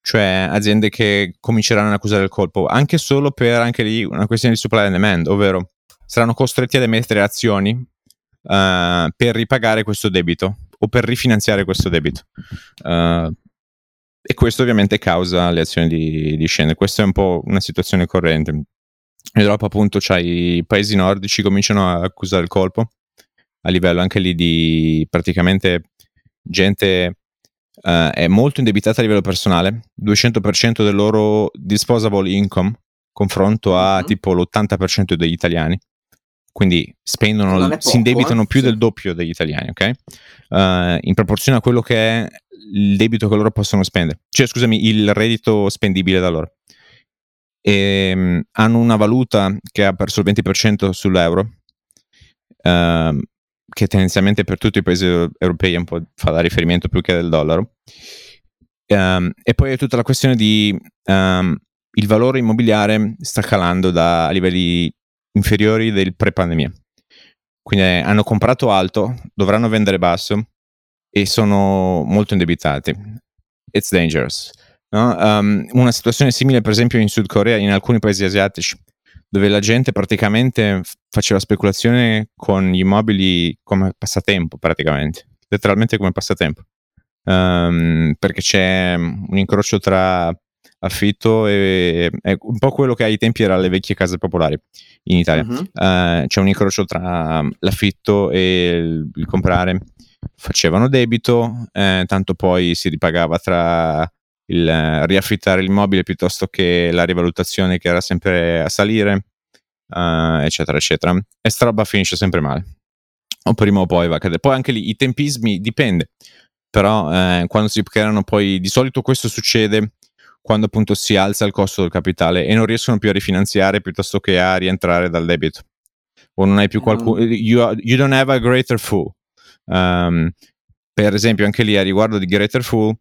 cioè aziende che cominceranno ad accusare il colpo, anche solo per anche lì una questione di supply and demand, ovvero saranno costretti ad emettere azioni uh, per ripagare questo debito o per rifinanziare questo debito. Uh, e questo ovviamente causa le azioni di, di scendere. Questa è un po' una situazione corrente. In Europa appunto c'hai i paesi nordici cominciano a accusare il colpo a livello anche lì di praticamente gente uh, è molto indebitata a livello personale, 200% del loro disposable income confronto a mm-hmm. tipo l'80% degli italiani. Quindi spendono, poco, si indebitano eh? più del doppio degli italiani, ok? Uh, in proporzione a quello che è il debito che loro possono spendere, cioè scusami, il reddito spendibile da loro. E, um, hanno una valuta che ha perso il 20% sull'euro, uh, che tendenzialmente per tutti i paesi europei un po' fa da riferimento più che del dollaro. Um, e poi è tutta la questione di um, il valore immobiliare sta calando da livelli inferiori del pre-pandemia. Quindi eh, hanno comprato alto, dovranno vendere basso e sono molto indebitati. It's dangerous. No? Um, una situazione simile, per esempio, in Sud Corea, in alcuni paesi asiatici, dove la gente praticamente faceva speculazione con gli immobili come passatempo, praticamente, letteralmente come passatempo. Um, perché c'è un incrocio tra affitto e è un po' quello che ai tempi era le vecchie case popolari in Italia. Uh-huh. Uh, c'è un incrocio tra l'affitto e il, il comprare. Facevano debito, eh, tanto poi si ripagava tra il eh, riaffittare l'immobile piuttosto che la rivalutazione che era sempre a salire, uh, eccetera, eccetera. E sta roba finisce sempre male. O prima o poi va a cadere. Poi anche lì i tempismi dipende, però eh, quando si creano poi, di solito questo succede quando appunto si alza il costo del capitale e non riescono più a rifinanziare piuttosto che a rientrare dal debito. O non hai più qualcuno... Mm. You, you don't have a greater fool. Um, per esempio anche lì a riguardo di greater fool,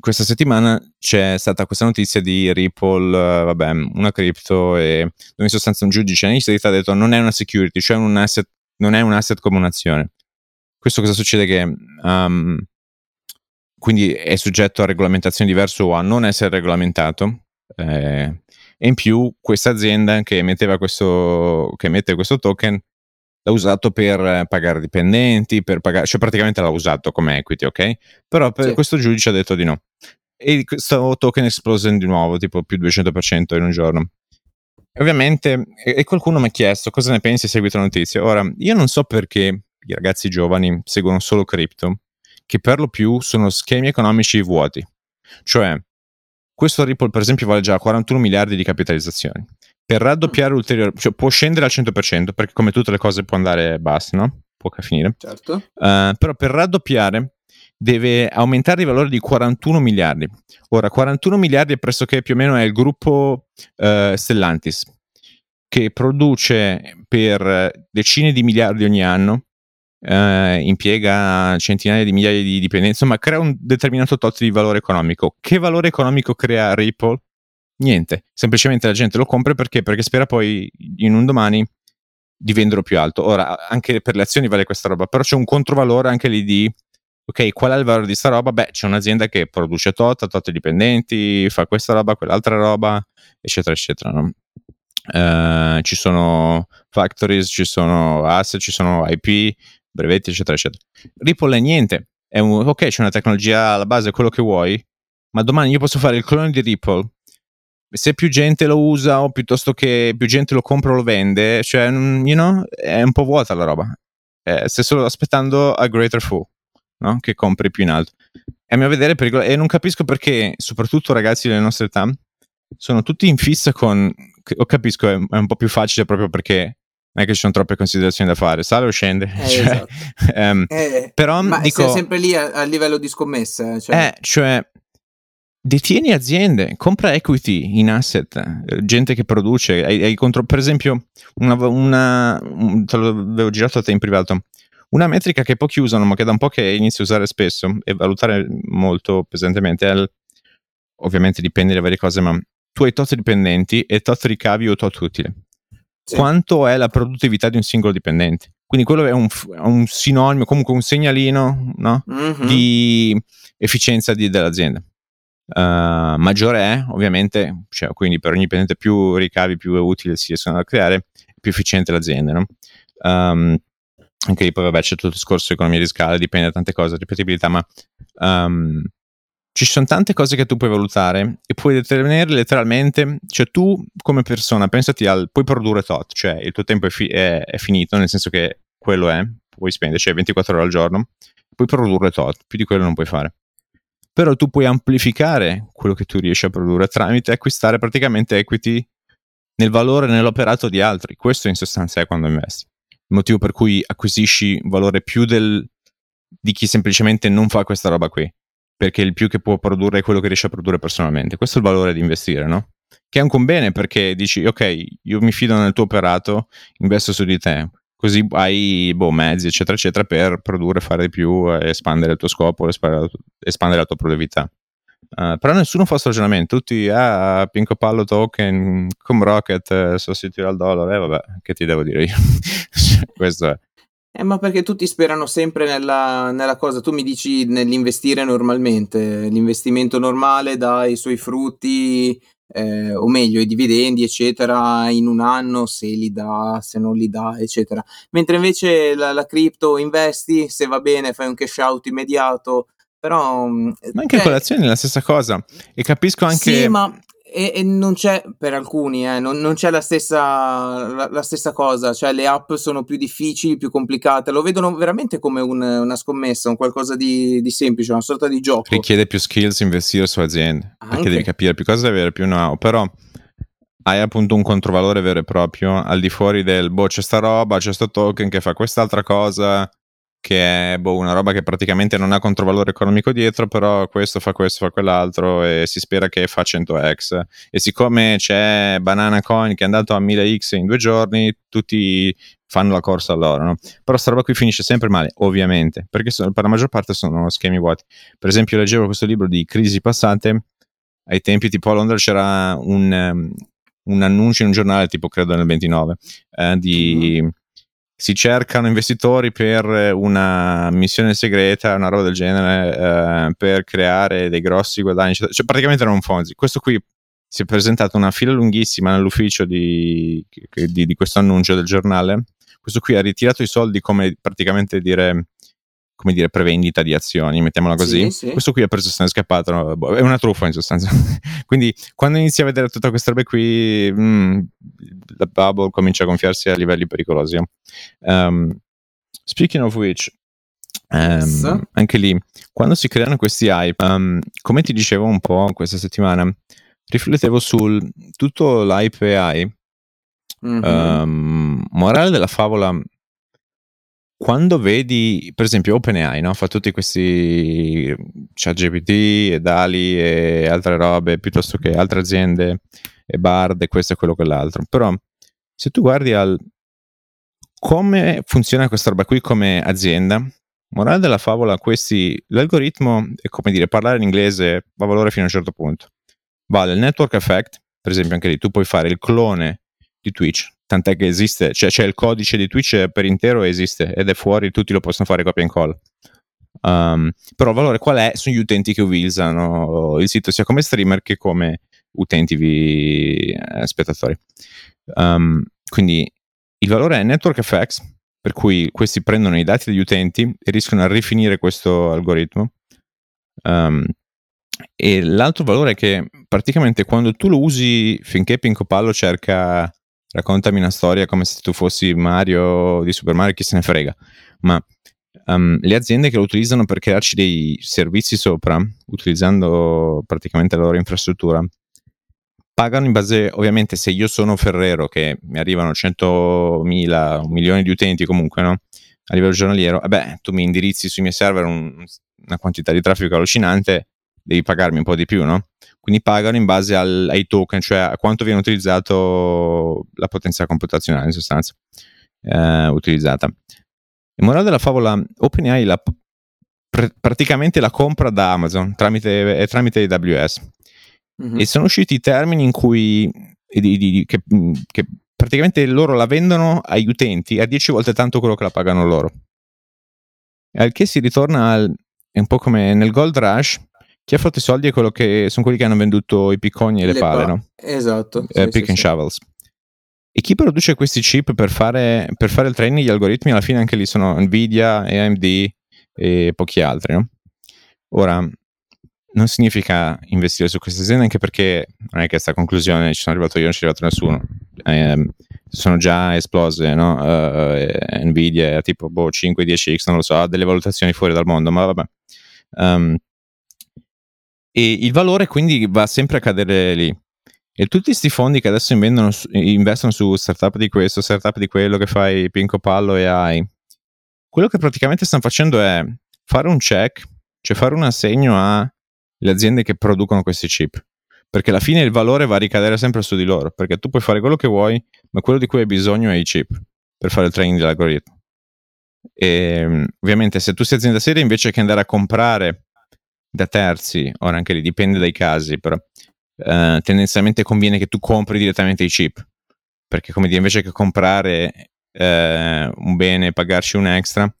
questa settimana c'è stata questa notizia di Ripple, uh, vabbè, una cripto e dove in sostanza un giudice in ha detto non è una security, cioè un asset, non è un asset come un'azione. Questo cosa succede? Che um, quindi è soggetto a regolamentazione diverse o a non essere regolamentato. Eh, e in più questa azienda che emetteva questo, che emette questo token l'ha usato per pagare dipendenti, per pagare, cioè praticamente l'ha usato come equity, ok? Però per sì. questo giudice ha detto di no. E questo token esplose di nuovo, tipo più 200% in un giorno. E ovviamente, e qualcuno mi ha chiesto cosa ne pensi, seguito la notizia. Ora, io non so perché i ragazzi giovani seguono solo cripto, che per lo più sono schemi economici vuoti. Cioè, questo Ripple per esempio vale già 41 miliardi di capitalizzazioni. Per raddoppiare ulteriore, cioè può scendere al 100% perché come tutte le cose può andare basta, no? Può finire. Certo. Uh, però per raddoppiare deve aumentare il valore di 41 miliardi. Ora, 41 miliardi è pressoché più o meno è il gruppo uh, Stellantis, che produce per decine di miliardi ogni anno eh, impiega centinaia di migliaia di dipendenti, insomma crea un determinato tot di valore economico. Che valore economico crea Ripple? Niente, semplicemente la gente lo compra perché? Perché spera poi in un domani di venderlo più alto. Ora, anche per le azioni vale questa roba, però c'è un controvalore anche lì di ok, qual è il valore di sta roba? Beh, c'è un'azienda che produce tot, ha tot dipendenti, fa questa roba, quell'altra roba, eccetera, eccetera. No? Uh, ci sono factories, ci sono asset, ci sono IP, brevetti, eccetera, eccetera. Ripple è niente. È un, ok, c'è una tecnologia alla base, quello che vuoi, ma domani io posso fare il clone di Ripple. Se più gente lo usa o piuttosto che più gente lo compra o lo vende, cioè, mm, you know, è un po' vuota la roba. Eh, stai solo aspettando a greater fool, no? Che compri più in alto. E a mio vedere pericolo- e non capisco perché, soprattutto ragazzi delle nostre età, sono tutti in fissa con... Capisco, è un po' più facile proprio perché non è che ci sono troppe considerazioni da fare, sale o scende. Eh, cioè, esatto. um, eh, però ma dico, sei sempre lì a, a livello di scommessa. Cioè. Eh, cioè, detieni aziende, compra equity in asset, eh, gente che produce, hai, hai contro, per esempio, una, una, un, te l'avevo girato a te in privato, una metrica che pochi usano ma che da un po' che inizio a usare spesso e valutare molto pesantemente è il ovviamente dipende da varie cose, ma tu hai tot dipendenti e tot ricavi o tot utile. Sì. Quanto è la produttività di un singolo dipendente? Quindi quello è un, un sinonimo, comunque un segnalino no? mm-hmm. di efficienza di, dell'azienda. Uh, maggiore è, ovviamente, cioè, quindi per ogni dipendente più ricavi, più utile si riescono a creare, più efficiente l'azienda. No? Um, anche lì poi vabbè c'è tutto il discorso di economia di scala, dipende da tante cose, ripetibilità, ma um, ci sono tante cose che tu puoi valutare e puoi determinare letteralmente, cioè tu come persona pensati al, puoi produrre tot, cioè il tuo tempo è, fi- è, è finito, nel senso che quello è, puoi spendere, cioè 24 ore al giorno, puoi produrre tot, più di quello non puoi fare. Però tu puoi amplificare quello che tu riesci a produrre tramite acquistare praticamente equity nel valore nell'operato di altri. Questo in sostanza è quando investi. Il motivo per cui acquisisci valore più del, di chi semplicemente non fa questa roba qui perché il più che può produrre è quello che riesce a produrre personalmente. Questo è il valore di investire, no? Che è un bene perché dici, ok, io mi fido nel tuo operato, investo su di te, così hai boh, mezzi, eccetera, eccetera, per produrre, fare di più, espandere il tuo scopo, espandere la tua produttività. Uh, però nessuno fa questo ragionamento, tutti, ah, Pinco Pallo token, Com Rocket, eh, sostituire al dollaro, e eh, vabbè, che ti devo dire io? Questo è. Eh, ma perché tutti sperano sempre nella, nella cosa, tu mi dici nell'investire normalmente, l'investimento normale dà i suoi frutti, eh, o meglio i dividendi, eccetera, in un anno, se li dà, se non li dà, eccetera. Mentre invece la, la cripto investi, se va bene fai un cash out immediato, però... Ma anche eh, con le azioni è la stessa cosa. E capisco anche... Sì, ma e, e, non c'è per alcuni, eh, non, non, c'è la stessa, la, la stessa, cosa, cioè le app sono più difficili, più complicate, lo vedono veramente come un, una scommessa, un qualcosa di, di, semplice, una sorta di gioco. Richiede più skills investire su aziende, Anche. perché devi capire più cose, avere più know-how, però hai appunto un controvalore vero e proprio al di fuori del boh c'è sta roba, c'è sto token che fa quest'altra cosa che è boh, una roba che praticamente non ha controvalore economico dietro, però questo fa questo, fa quell'altro e si spera che fa 100x. E siccome c'è Banana Coin che è andato a 1000x in due giorni, tutti fanno la corsa all'oro, no? Però sta roba qui finisce sempre male, ovviamente, perché sono, per la maggior parte sono schemi vuoti. Per esempio leggevo questo libro di crisi passate, ai tempi tipo a Londra c'era un, um, un annuncio in un giornale, tipo credo nel 29, eh, di... Mm si cercano investitori per una missione segreta, una roba del genere, eh, per creare dei grossi guadagni. Cioè, praticamente era un Fonzi. Questo qui si è presentata una fila lunghissima nell'ufficio di, di, di questo annuncio del giornale. Questo qui ha ritirato i soldi come praticamente dire come dire, prevendita di azioni, mettiamola così. Sì, sì. Questo qui ha preso, se ne è scappato, boh, è una truffa in sostanza. Quindi quando inizi a vedere tutta questa roba qui, mm, la bubble comincia a gonfiarsi a livelli pericolosi. Um, speaking of which, um, anche lì, quando si creano questi hype, um, come ti dicevo un po' questa settimana, riflettevo sul tutto l'hype AI. Mm-hmm. morale della favola quando vedi, per esempio, OpenAI, no? fa tutti questi ChatGPT e DALI e altre robe, piuttosto che altre aziende e Bard e questo e quello e quell'altro. Però, se tu guardi al come funziona questa roba qui come azienda, morale della favola, questi, l'algoritmo è come dire, parlare in inglese va a valore fino a un certo punto. Vale il network effect, per esempio anche lì, tu puoi fare il clone di Twitch, tant'è che esiste, cioè c'è il codice di Twitch per intero esiste ed è fuori, tutti lo possono fare copia e incolla. Um, però il valore qual è? Sono gli utenti che utilizzano il sito sia come streamer che come utenti vi, eh, spettatori. Um, quindi il valore è network effects, per cui questi prendono i dati degli utenti e riescono a rifinire questo algoritmo. Um, e l'altro valore è che praticamente quando tu lo usi finché Pinco Pallo cerca raccontami una storia come se tu fossi Mario di Super Mario, chi se ne frega. Ma um, le aziende che lo utilizzano per crearci dei servizi sopra, utilizzando praticamente la loro infrastruttura, pagano in base, ovviamente, se io sono Ferrero, che mi arrivano 100.000, un milione di utenti comunque, no? A livello giornaliero, beh, tu mi indirizzi sui miei server un, una quantità di traffico allucinante, devi pagarmi un po' di più, no? Quindi pagano in base al, ai token, cioè a quanto viene utilizzato la potenza computazionale in sostanza eh, utilizzata. Il morale della favola, OpenAI la, pr- praticamente la compra da Amazon tramite, tramite AWS. mm-hmm. e sono usciti i termini in cui di, di, che, che, praticamente loro la vendono agli utenti a 10 volte tanto quello che la pagano loro. Al che si ritorna al, è un po' come nel Gold Rush, chi ha fatto i soldi è quello che sono quelli che hanno venduto i picconi e le, le pale, pa- no? Esatto. Eh, sì, pick sì, and sì. shovels. E chi produce questi chip per fare, per fare il training, gli algoritmi, alla fine anche lì sono Nvidia, AMD e pochi altri, no? Ora, non significa investire su queste aziende anche perché non è che a questa conclusione ci sono arrivato io, non ci è arrivato nessuno. Eh, sono già esplose, no? Uh, Nvidia tipo boh, 5-10x, non lo so, ha delle valutazioni fuori dal mondo, ma vabbè. Um, e il valore quindi va sempre a cadere lì. E tutti questi fondi che adesso investono su startup di questo, startup di quello che fai Pinco Pallo e AI, quello che praticamente stanno facendo è fare un check, cioè fare un assegno alle aziende che producono questi chip. Perché alla fine il valore va a ricadere sempre su di loro, perché tu puoi fare quello che vuoi, ma quello di cui hai bisogno è i chip per fare il training dell'algoritmo. E ovviamente se tu sei azienda seria invece che andare a comprare da terzi, ora anche lì dipende dai casi, però eh, tendenzialmente conviene che tu compri direttamente i chip, perché come dire, invece che comprare eh, un bene e pagarci un extra,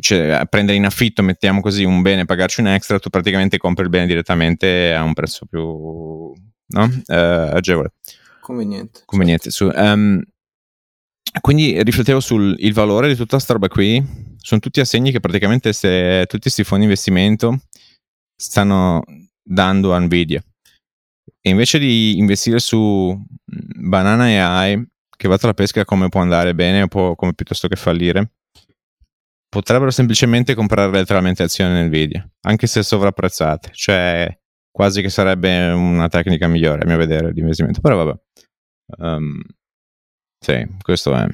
cioè prendere in affitto, mettiamo così, un bene e pagarci un extra, tu praticamente compri il bene direttamente a un prezzo più no? eh, agevole. Conveniente. Conveniente. Certo. Su, um, quindi riflettevo sul valore di tutta questa roba qui. Sono tutti assegni che praticamente se, tutti questi fondi di investimento stanno dando a Nvidia. E invece di investire su mm, Banana AI, che va tra pesca come può andare bene o come piuttosto che fallire, potrebbero semplicemente comprare letteralmente azioni Nvidia, anche se sovrapprezzate, cioè quasi che sarebbe una tecnica migliore a mio vedere di investimento, però vabbè. Um, sì, questo è.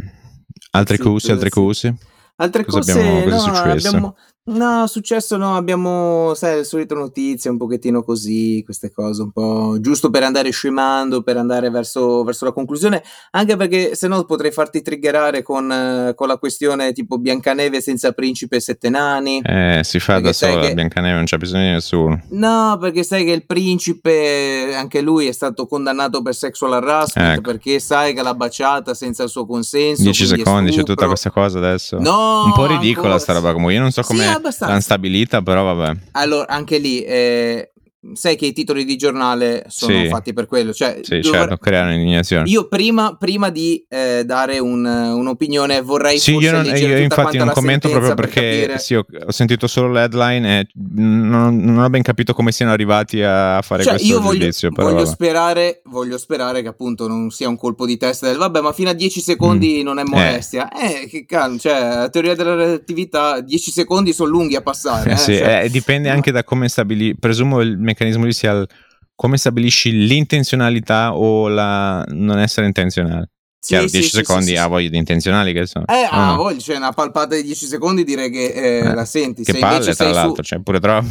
Altri sì, altre cose? Altre cosa cose, abbiamo, cosa no, abbiamo, No, successo no, abbiamo, sai, le solite notizie, un pochettino così, queste cose, un po' giusto per andare scemando, per andare verso, verso la conclusione, anche perché se no potrei farti triggerare con, eh, con la questione tipo Biancaneve senza principe e sette nani. Eh, si fa da sola, che... Biancaneve non c'è bisogno di nessuno. No, perché sai che il principe, anche lui è stato condannato per sexual harassment, ecco. perché sai che l'ha baciata senza il suo consenso. 10 secondi, c'è tutta questa cosa adesso. No, un po' ridicola ancora... sta roba, come io non so come... Sì, abbastanza. L'hanno stabilita, però vabbè. Allora, anche lì, eh, sai che i titoli di giornale sono sì. fatti per quello. Cioè, sì, dovre... certo, creare un'indignazione. Io prima, prima di eh, dare un, un'opinione vorrei sì, io, non, io infatti non commento proprio perché per sì, ho, ho, sentito solo l'headline e non, non, ho ben capito come siano arrivati a fare cioè, questo io voglio, giudizio. Però, voglio, sperare, voglio sperare che appunto non sia un colpo di testa del vabbè ma fino a 10 secondi mm. non è eh. molestia. Eh, eh che calma, cioè la teoria della relatività 10 secondi sono lunghi a passare. Eh, sì, cioè, dipende anche da come stabili, presumo il meccanismo lì sia il, come stabilisci l'intenzionalità o la non essere intenzionale. Sì, Chiaro, 10 sì, secondi sì, ha voglia di intenzionali che sono. Eh, ha no? voglia, cioè una palpata di 10 secondi direi che eh, eh, la senti. Che Se palle tra l'altro, su... cioè pure troppo.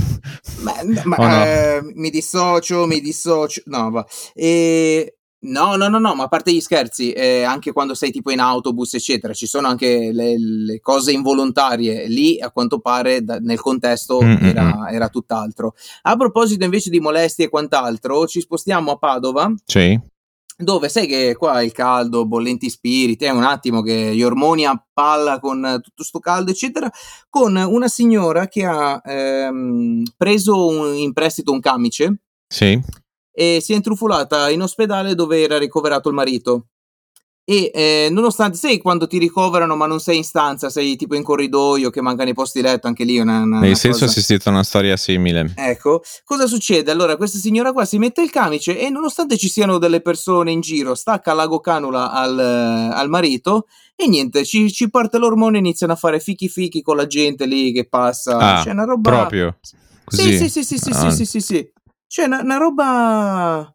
Ma, ma no? eh, mi dissocio, mi dissocio, no, va. E No, no, no, no, ma a parte gli scherzi, eh, anche quando sei tipo in autobus, eccetera, ci sono anche le, le cose involontarie. Lì, a quanto pare, da, nel contesto era, era, tutt'altro. A proposito invece di molestie e quant'altro, ci spostiamo a Padova. Sì. Dove sai che qua il caldo, bollenti spiriti, è un attimo che gli ormoni a palla con tutto sto caldo, eccetera, con una signora che ha ehm, preso un, in prestito un camice. Sì e si è intrufolata in ospedale dove era ricoverato il marito. E eh, nonostante, sei quando ti ricoverano ma non sei in stanza, sei tipo in corridoio che mancano i posti letto, anche lì è una, una Nel senso cosa... ho assistito a una storia simile. Ecco, cosa succede? Allora questa signora qua si mette il camice e nonostante ci siano delle persone in giro, stacca la gocanula al, al marito e niente, ci, ci parte l'ormone e iniziano a fare fichi fichi con la gente lì che passa. Ah, C'è una roba... proprio. Così. Sì, sì, sì, sì, ah. sì, sì, sì, sì. Cioè, una, una roba.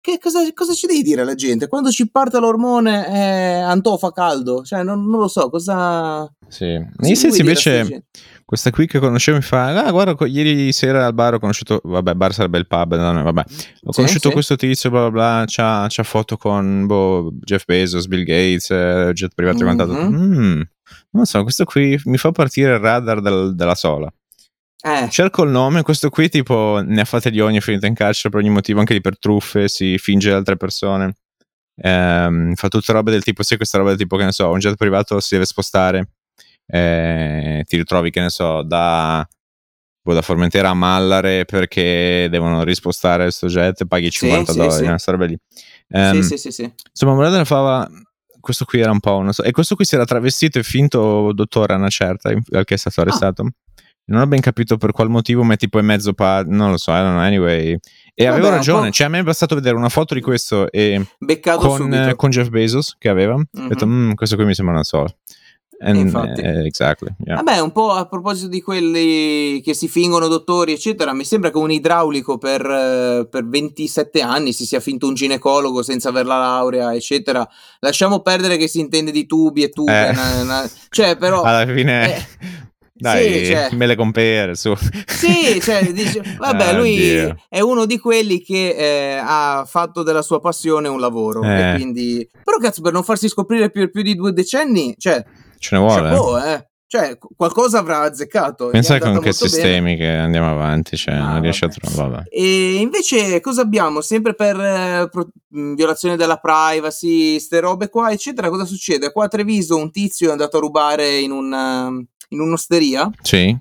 Che cosa, cosa, ci devi dire alla gente? Quando ci parte l'ormone è antofa caldo? Cioè, non, non lo so, cosa. Sì, nei sensi invece. Questa qui che conoscevo mi fa, ah guarda, ieri sera al bar ho conosciuto, vabbè, bar sarebbe il pub, no, vabbè, ho conosciuto sì, questo tizio, bla bla bla, c'ha, c'ha foto con boh, Jeff Bezos, Bill Gates, eh, jet privato mm-hmm. quant'altro. Mm, non so, questo qui mi fa partire il radar del, della sola. Eh, Cerco il nome, questo qui tipo ne ha fatte di ogni, è finito in carcere per ogni motivo, anche lì per truffe, si finge altre persone. Ehm, fa tutte robe del tipo, sì, questa roba del tipo che ne so, un jet privato si deve spostare, eh, ti ritrovi che ne so, da, boh, da Formentera a Mallare perché devono rispostare questo jet, paghi Sì, 50 sì, dollari, sì. una roba lì. Ehm, sì, sì, sì, sì. Insomma, Morata della Fava, questo qui era un po' uno. E questo qui si era travestito e finto dottore a una certa, al che è Ah. stato arrestato. Non ho ben capito per qual motivo, ma tipo è mezzo pa... non lo so, I don't know, anyway. E Vabbè, avevo ragione, cioè a me è bastato vedere una foto di questo e Beccato con, eh, con Jeff Bezos che aveva. Ho Mhm. detto, "Mm, questo qui mi sembra una sola. And, infatti. eh, exactly, yeah. Vabbè, un po' a proposito di quelli che si fingono dottori, eccetera, mi sembra che un idraulico per, eh, per 27 anni si sia finto un ginecologo senza aver la laurea, eccetera. Lasciamo perdere che si intende di tubi e tube, Eh. na- na- cioè, però. Alla fine, eh, dai, sì, cioè- me le compere su. Sì, cioè, dice, vabbè, Ah, lui Dio. è uno di quelli che eh, ha fatto della sua passione un lavoro. Eh. Quindi... Però cazzo, per non farsi scoprire per più di due decenni, cioè, Ce ne vuole. chapeau, eh. Cioè, qu- qualcosa avrà azzeccato. Pensa con che molto bene. sistemi che andiamo avanti, cioè Ah, non riesce a trovare. E invece cosa abbiamo? Sempre per eh, pro- violazione della privacy, ste robe qua, eccetera. Cosa succede? Qua a Treviso un tizio è andato a rubare in, una- in un'osteria. Sì,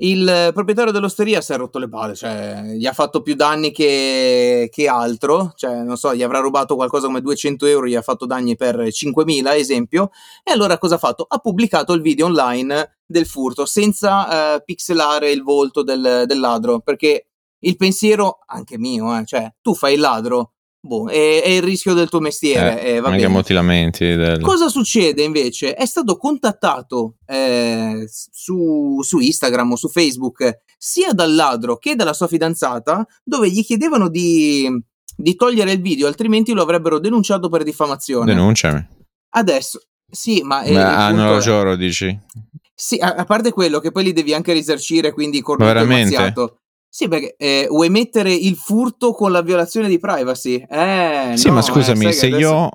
Il eh, proprietario dell'osteria si è rotto le palle, cioè gli ha fatto più danni che, che altro, cioè non so, gli avrà rubato qualcosa come 200 euro, gli ha fatto danni per 5.000, esempio, e allora cosa ha fatto? Ha pubblicato il video online del furto senza eh, pixelare il volto del, del ladro, perché il pensiero, anche mio, eh, cioè tu fai il ladro, boh, è, è il rischio del tuo mestiere, eh, eh, anche bene. molti lamenti del... Cosa succede invece? È stato contattato eh, su, su Instagram o su Facebook sia dal ladro che dalla sua fidanzata, dove gli chiedevano di, di togliere il video, altrimenti lo avrebbero denunciato per diffamazione. Denunciami. Adesso, sì, ma, eh, Ma non lo giuro, dici? sì, a, a parte quello che poi li devi anche risarcire, quindi veramente? mazziato. Sì, perché eh, vuoi mettere il furto con la violazione di privacy? Eh, sì, no, ma eh, scusami, che se adesso- io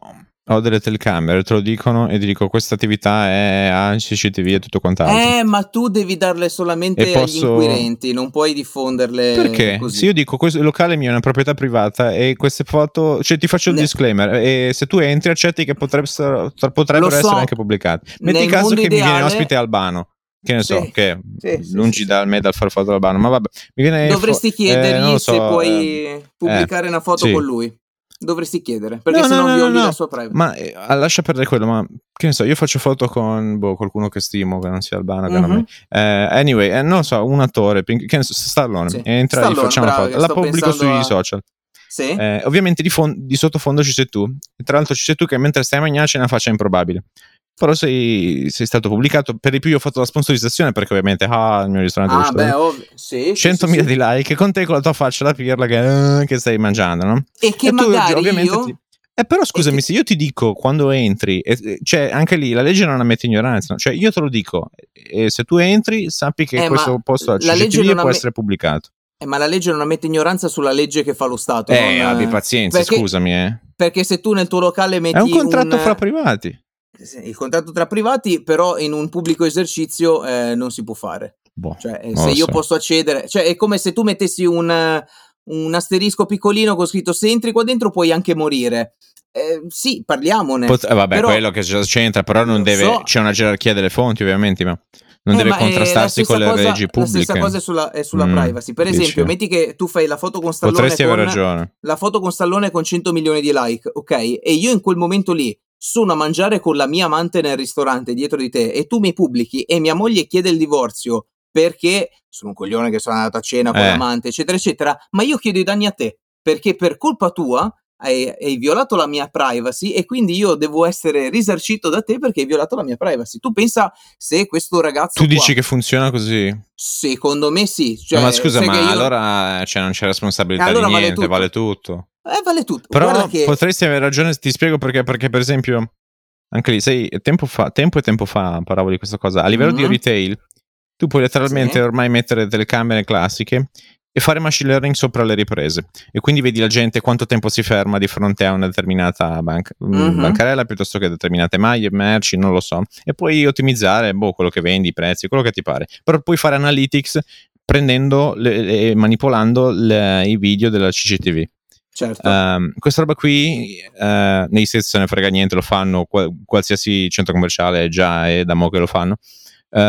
ho delle telecamere, te lo dicono e ti dico questa attività è a CCTV e tutto quant'altro. Eh, ma tu devi darle solamente E agli posso- inquirenti, non puoi diffonderle Perché? così. Se io dico questo locale mio è una proprietà privata e queste foto, cioè ti faccio il Ne- disclaimer e se tu entri accetti che potrebbero, potrebbero so. essere anche pubblicate. Metti Nel caso che mi viene ideale- ospite Albano, che ne so, Sì. che Sì, lungi sì, da me dal far foto Albano, ma vabbè, mi Dovresti fo- chiedergli eh, lo se so, puoi eh, pubblicare una foto con lui. Dovresti chiedere, perché No, se no, no violi no, la sua privacy. Ma eh, lascia perdere quello, ma che ne so, io faccio foto con boh, qualcuno che stimo, che non sia albano, che non Mhm. me. Eh, anyway, eh, non lo so, un attore, che ne so, Stallone, Sì. entra e facciamo bravo, foto. La pubblico sui a- social. Sì? Eh, ovviamente di, fon- di sottofondo ci sei tu. Tra l'altro ci sei tu che mentre stai a mangiare c'è una faccia improbabile. Però sei, sei stato pubblicato. Per di più io ho fatto la sponsorizzazione perché ovviamente ah, il mio ristorante ah, beh, ovvio. Sì, sì, 100.000 sì, sì. di like con te con la tua faccia da pirla che, eh, che stai mangiando, no? E che E tu, magari ovviamente, io... ti- Eh, però scusami, che- se io ti dico quando entri, e- e- cioè anche lì la legge non ammette ignoranza, no? cioè io te lo dico, e se tu entri sappi che Eh, questo posto a la legge può amme- essere pubblicato. Eh, ma la legge non ammette ignoranza sulla legge che fa lo Stato. Eh, non- abbi pazienza, perché- scusami, eh. Perché se tu nel tuo locale metti È un contratto un- fra privati. Sì, il contratto tra privati, però in un pubblico esercizio eh, non si può fare. Boh, Cioè, eh, se io so. posso accedere, cioè è come se tu mettessi un, eh, un asterisco piccolino con scritto se entri qua dentro puoi anche morire. Eh, sì, parliamone. Pot- eh, vabbè, Però- quello che c'entra, però non deve. so. C'è una gerarchia delle fonti, ovviamente, ma non Eh, deve ma la contrastarsi con le cosa- leggi La pubbliche. stessa cosa è sulla, è sulla Mm, privacy. Per dici. esempio, metti che tu fai la foto con Stallone Potresti con, aver ragione. la foto con Stallone con 100 milioni di like, ok? E io in quel momento lì sono a mangiare con la mia amante nel ristorante dietro di te e tu mi pubblichi e mia moglie chiede il divorzio perché sono un coglione che sono andato a cena con Eh. l'amante, eccetera, eccetera, ma io chiedo i danni a te perché per colpa tua hai, hai violato la mia privacy e quindi io devo essere risarcito da te perché hai violato la mia privacy. Tu pensa se questo ragazzo Tu qua- dici che funziona così? Secondo me sì. Cioè, No, ma scusa, ma io- allora cioè, non c'è responsabilità Allora di vale niente, tutto. vale tutto. Eh, vale tutto. Però che... potresti avere ragione, ti spiego perché, perché per esempio, anche lì, sai, tempo, fa, tempo e tempo fa parlavo di questa cosa, a livello di Mhm. retail, tu puoi letteralmente Sì. ormai mettere telecamere classiche e fare machine learning sopra le riprese e quindi vedi la gente quanto tempo si ferma di fronte a una determinata banca- mm, Mhm. bancarella piuttosto che determinate maglie, merci, non lo so, e puoi ottimizzare boh, quello che vendi, i prezzi, quello che ti pare, però puoi fare analytics prendendo e manipolando le, i video della CCTV. Certo. Um, questa roba qui uh, nei States se ne frega niente, lo fanno qualsiasi centro commerciale già è da mo' che lo fanno. Uh,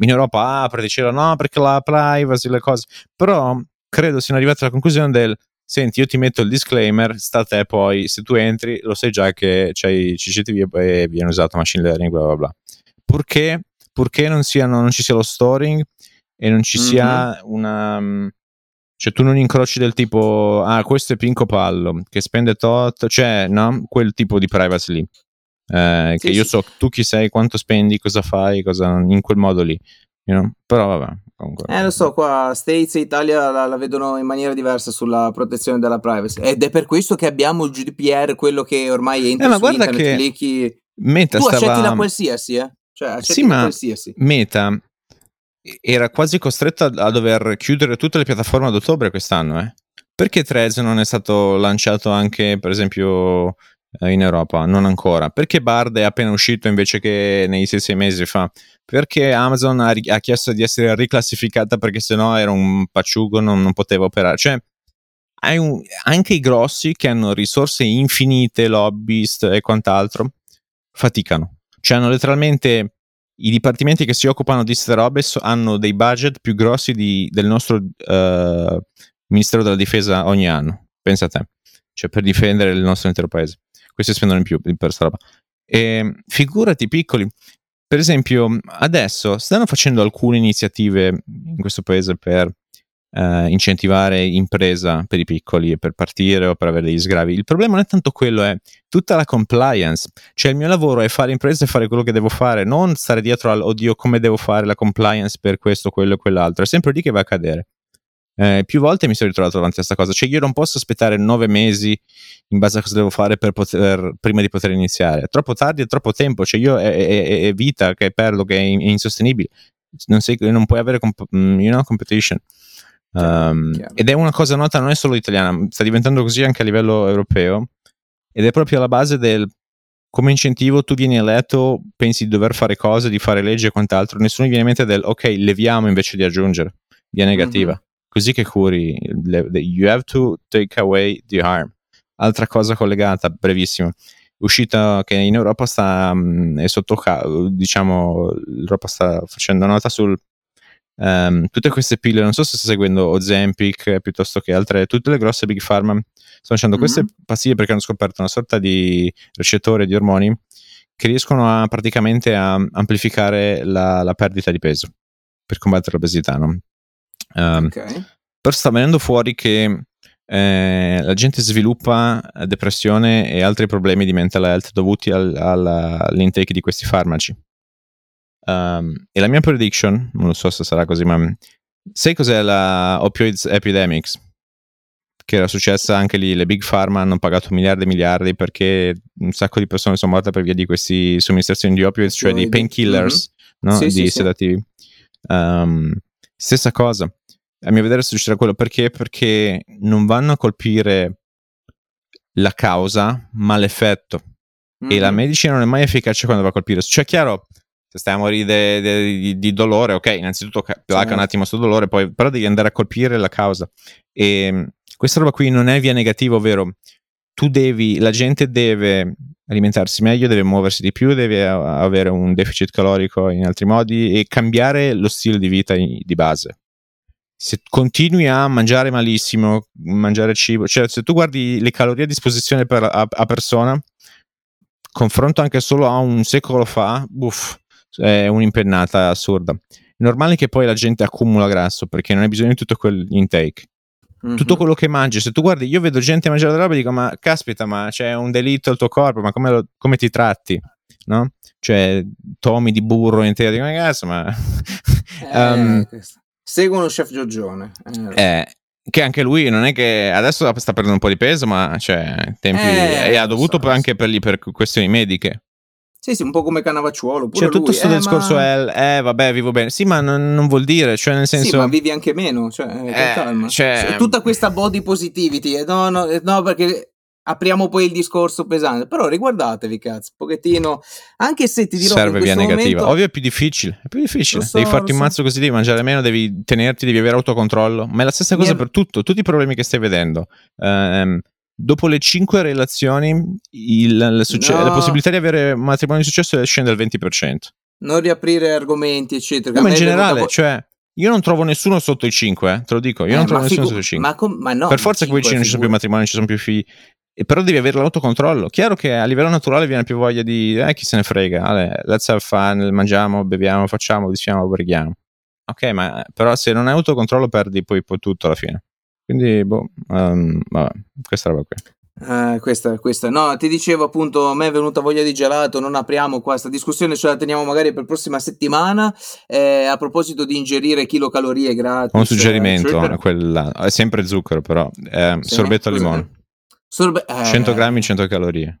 in Europa apre, dicevano no perché la privacy, le cose, però credo siano arrivati alla conclusione del senti io ti metto il disclaimer, sta a te poi se tu entri lo sai già che c'hai CCTV e viene usato machine learning bla bla bla. Purché, purché non, siano, non ci sia lo storing e non ci mm-hmm. sia una mm, cioè tu non incroci del tipo, ah questo è Pinco Pallo che spende tot, cioè no, quel tipo di privacy lì. Eh, sì, che io sì. so tu chi sei, quanto spendi, cosa fai, cosa, in quel modo lì. You know? Però vabbè. Comunque. Eh lo so, qua States e Italia la, la, vedono in maniera diversa sulla protezione della privacy ed è per questo che abbiamo il GDPR, quello che ormai entra eh, ma internet, che clicchi... Meta tu stava... accetti la qualsiasi, eh? Cioè, accetti sì, la ma qualsiasi. Meta era quasi costretta a dover chiudere tutte le piattaforme ad ottobre quest'anno, eh? Perché Threads non è stato lanciato anche, per esempio, eh, in Europa? Non ancora. Perché Bard è appena uscito invece che nei sei, sei mesi fa? Perché Amazon ha, ha, chiesto di essere riclassificata perché sennò era un pacciugo, non, non poteva operare. Cioè, un, anche i grossi che hanno risorse infinite, lobbyist e quant'altro, faticano. Cioè hanno letteralmente i dipartimenti che si occupano di queste robe so, hanno dei budget più grossi di, del nostro uh, Ministero della Difesa ogni anno. Pensa a te. Cioè, per difendere il nostro intero paese. Questi spendono in più per questa roba. E figurati piccoli. Per esempio, adesso stanno facendo alcune iniziative in questo paese per Uh, incentivare impresa per i piccoli per partire o per avere degli sgravi. Il problema non è tanto quello, è tutta la compliance. Cioè il mio lavoro è fare impresa e fare quello che devo fare, non stare dietro al oddio come devo fare la compliance per questo, quello e quell'altro. È sempre lì che va a cadere. Eh, più volte mi sono ritrovato davanti a questa cosa. Cioè io non posso aspettare nove mesi in base a cosa devo fare poter, prima di poter iniziare. È troppo tardi, è troppo tempo. Cioè io è, è, è vita che perdo, che è, insostenibile. Non, sei, non puoi avere comp- mm, you know, competition. Um, ed è una cosa nota, non è solo italiana, sta diventando così anche a livello europeo. Ed è proprio alla base del come incentivo tu vieni eletto, pensi di dover fare cose, di fare leggi e quant'altro. Nessuno viene in mente del ok, leviamo invece di aggiungere, via negativa. Mm-hmm. Così che curi. Le, the, you have to take away the harm. Altra cosa collegata, brevissimo. Uscita che in Europa sta, um, è sotto, diciamo, l'Europa sta facendo nota sul Um, tutte queste pillole, non so se stai seguendo Ozempic piuttosto che altre, tutte le grosse big pharma stanno facendo mm-hmm. queste pastiglie perché hanno scoperto una sorta di recettore di ormoni che riescono a praticamente a amplificare la, la perdita di peso per combattere l'obesità. No? Um, okay. Però sta venendo fuori che eh, la gente sviluppa depressione e altri problemi di mental health dovuti al, al, all'intake di questi farmaci. Um, e la mia prediction, non so se sarà così, ma sai cos'è la opioids epidemics? Che era successa anche lì, le big pharma hanno pagato miliardi e miliardi perché un sacco di persone sono morte per via di queste somministrazioni di opioids, cioè di painkillers, mm-hmm. no? sì, di sì, sedativi. Sì. Um, stessa cosa, a mio vedere succederà quello perché? Perché non vanno a colpire la causa, ma l'effetto. Mm-hmm. E la mm-hmm. medicina non è mai efficace quando va a colpire. Cioè, chiaro, se stai a morire di, di, dolore, ok, innanzitutto placa un attimo sto dolore, poi però devi andare a colpire la causa. E ehm, questa roba qui non è via negativa, ovvero tu devi, la gente deve alimentarsi meglio, deve muoversi di più, deve avere un deficit calorico in altri modi e cambiare lo stile di vita di base. Se continui a mangiare malissimo, mangiare cibo, cioè se tu guardi le calorie a disposizione per, a, a persona, confronto anche solo a un secolo fa, uff, è un'impennata assurda. È normale che poi la gente accumula grasso perché non hai bisogno di tutto quell'intake. Mm-hmm. Tutto quello che mangi, se tu guardi, io vedo gente mangiare la roba e dico: Ma caspita, ma c'è un delitto al tuo corpo, ma come, lo, come ti tratti? No? Cioè, tomi di burro intero, dico: Ma cazzo, ma. um, eh, seguono chef Giorgione. Eh. eh, che anche lui non è che adesso sta perdendo un po' di peso, ma cioè, tempi, eh, e ha dovuto so, anche per, lì, per questioni mediche. Sì, sì, un po' come Canavacciuolo. Cioè, tutto questo eh, discorso ma... è, eh, vabbè, vivo bene. Sì, ma non, non, vuol dire, cioè, nel senso. Sì, ma vivi anche meno, cioè, eh, calma. Cioè... Cioè, tutta questa body positivity, eh, no, no, eh, no, perché apriamo poi il discorso pesante, però riguardatevi cazzo, un pochettino, anche se ti dirò Serve via questo negativa. momento... Ovvio è più difficile, è più difficile. So, devi farti un so. mazzo così, devi mangiare meno, devi tenerti, devi avere autocontrollo. Ma è la stessa cosa Mi per tutto, tutti i problemi che stai vedendo. Ehm, dopo le cinque relazioni, il- la, succe- No. la possibilità di avere matrimonio di successo scende al 20%. Non riaprire argomenti, eccetera. ma in generale, po- cioè, io non trovo nessuno sotto i 5, eh, te lo dico, io Eh, non trovo nessuno figu- sotto i 5. Ma, com- ma no, per forza cinque, non ci sono più matrimoni, ci sono più figli. E però devi avere l'autocontrollo. Chiaro che a livello naturale viene più voglia di, eh, chi se ne frega, Ale, let's have fun, mangiamo, beviamo, facciamo, diciamo, brighiamo. Ok, ma però se non hai autocontrollo perdi poi, poi tutto alla fine. Quindi, boh, ehm, vabbè, questa roba qui. Eh, questa, questa, no, ti dicevo appunto, a me è venuta voglia di gelato, non apriamo questa discussione, ce la teniamo magari per prossima settimana. Eh, a proposito di ingerire chilocalorie gratis. Un eh, suggerimento, eccetera. quella, è sempre zucchero però, eh, sorbetto al limone, Sorbe- eh, 100 grammi, 100 calorie.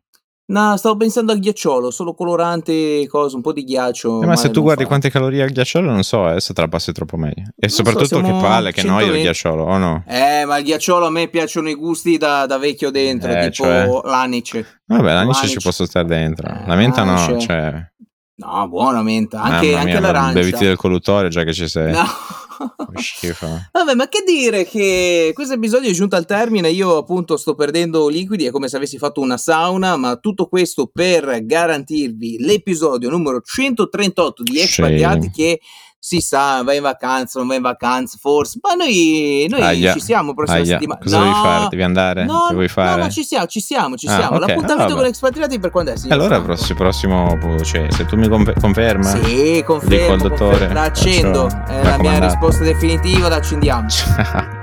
No, stavo pensando al ghiacciolo, solo colorante, cosa, un po' di ghiaccio. Eh, ma se tu non guardi fa. quante calorie ha il ghiacciolo, non so, eh, se te la passi troppo meglio. E so, soprattutto siamo che palle, che noia il 120. ghiacciolo, o no? Eh, ma il ghiacciolo a me piacciono i gusti da, da vecchio dentro, Eh, tipo cioè? l'anice. Vabbè, l'anice ci L'anice. posso stare dentro. Eh, La menta no, l'anice. cioè... No, buona menta, anche, mamma anche mia, ma l'arancia. beviti del collutore già che ci sei. No. Vabbè, ma che dire che questo episodio è giunto al termine, io appunto sto perdendo liquidi, è come se avessi fatto una sauna, ma tutto questo per garantirvi l'episodio numero 138 di Sì. Espatriati che si sa, va in vacanza, non va in vacanza, forse, ma noi, noi Aia, ci siamo prossima aia. settimana. Cosa No, devi fare? Devi andare? No, che vuoi no, fare? no, ci siamo, ci siamo, ci Ah, siamo. ok, L'appuntamento ah, con vabbè. Espatriati per quando è? signor allora, prossimo, prossimo cioè, se tu mi confer- conferma, Sì, dico confermo, al dottore, la accendo, è la mia risposta definitiva, la accendiamo. Ciao.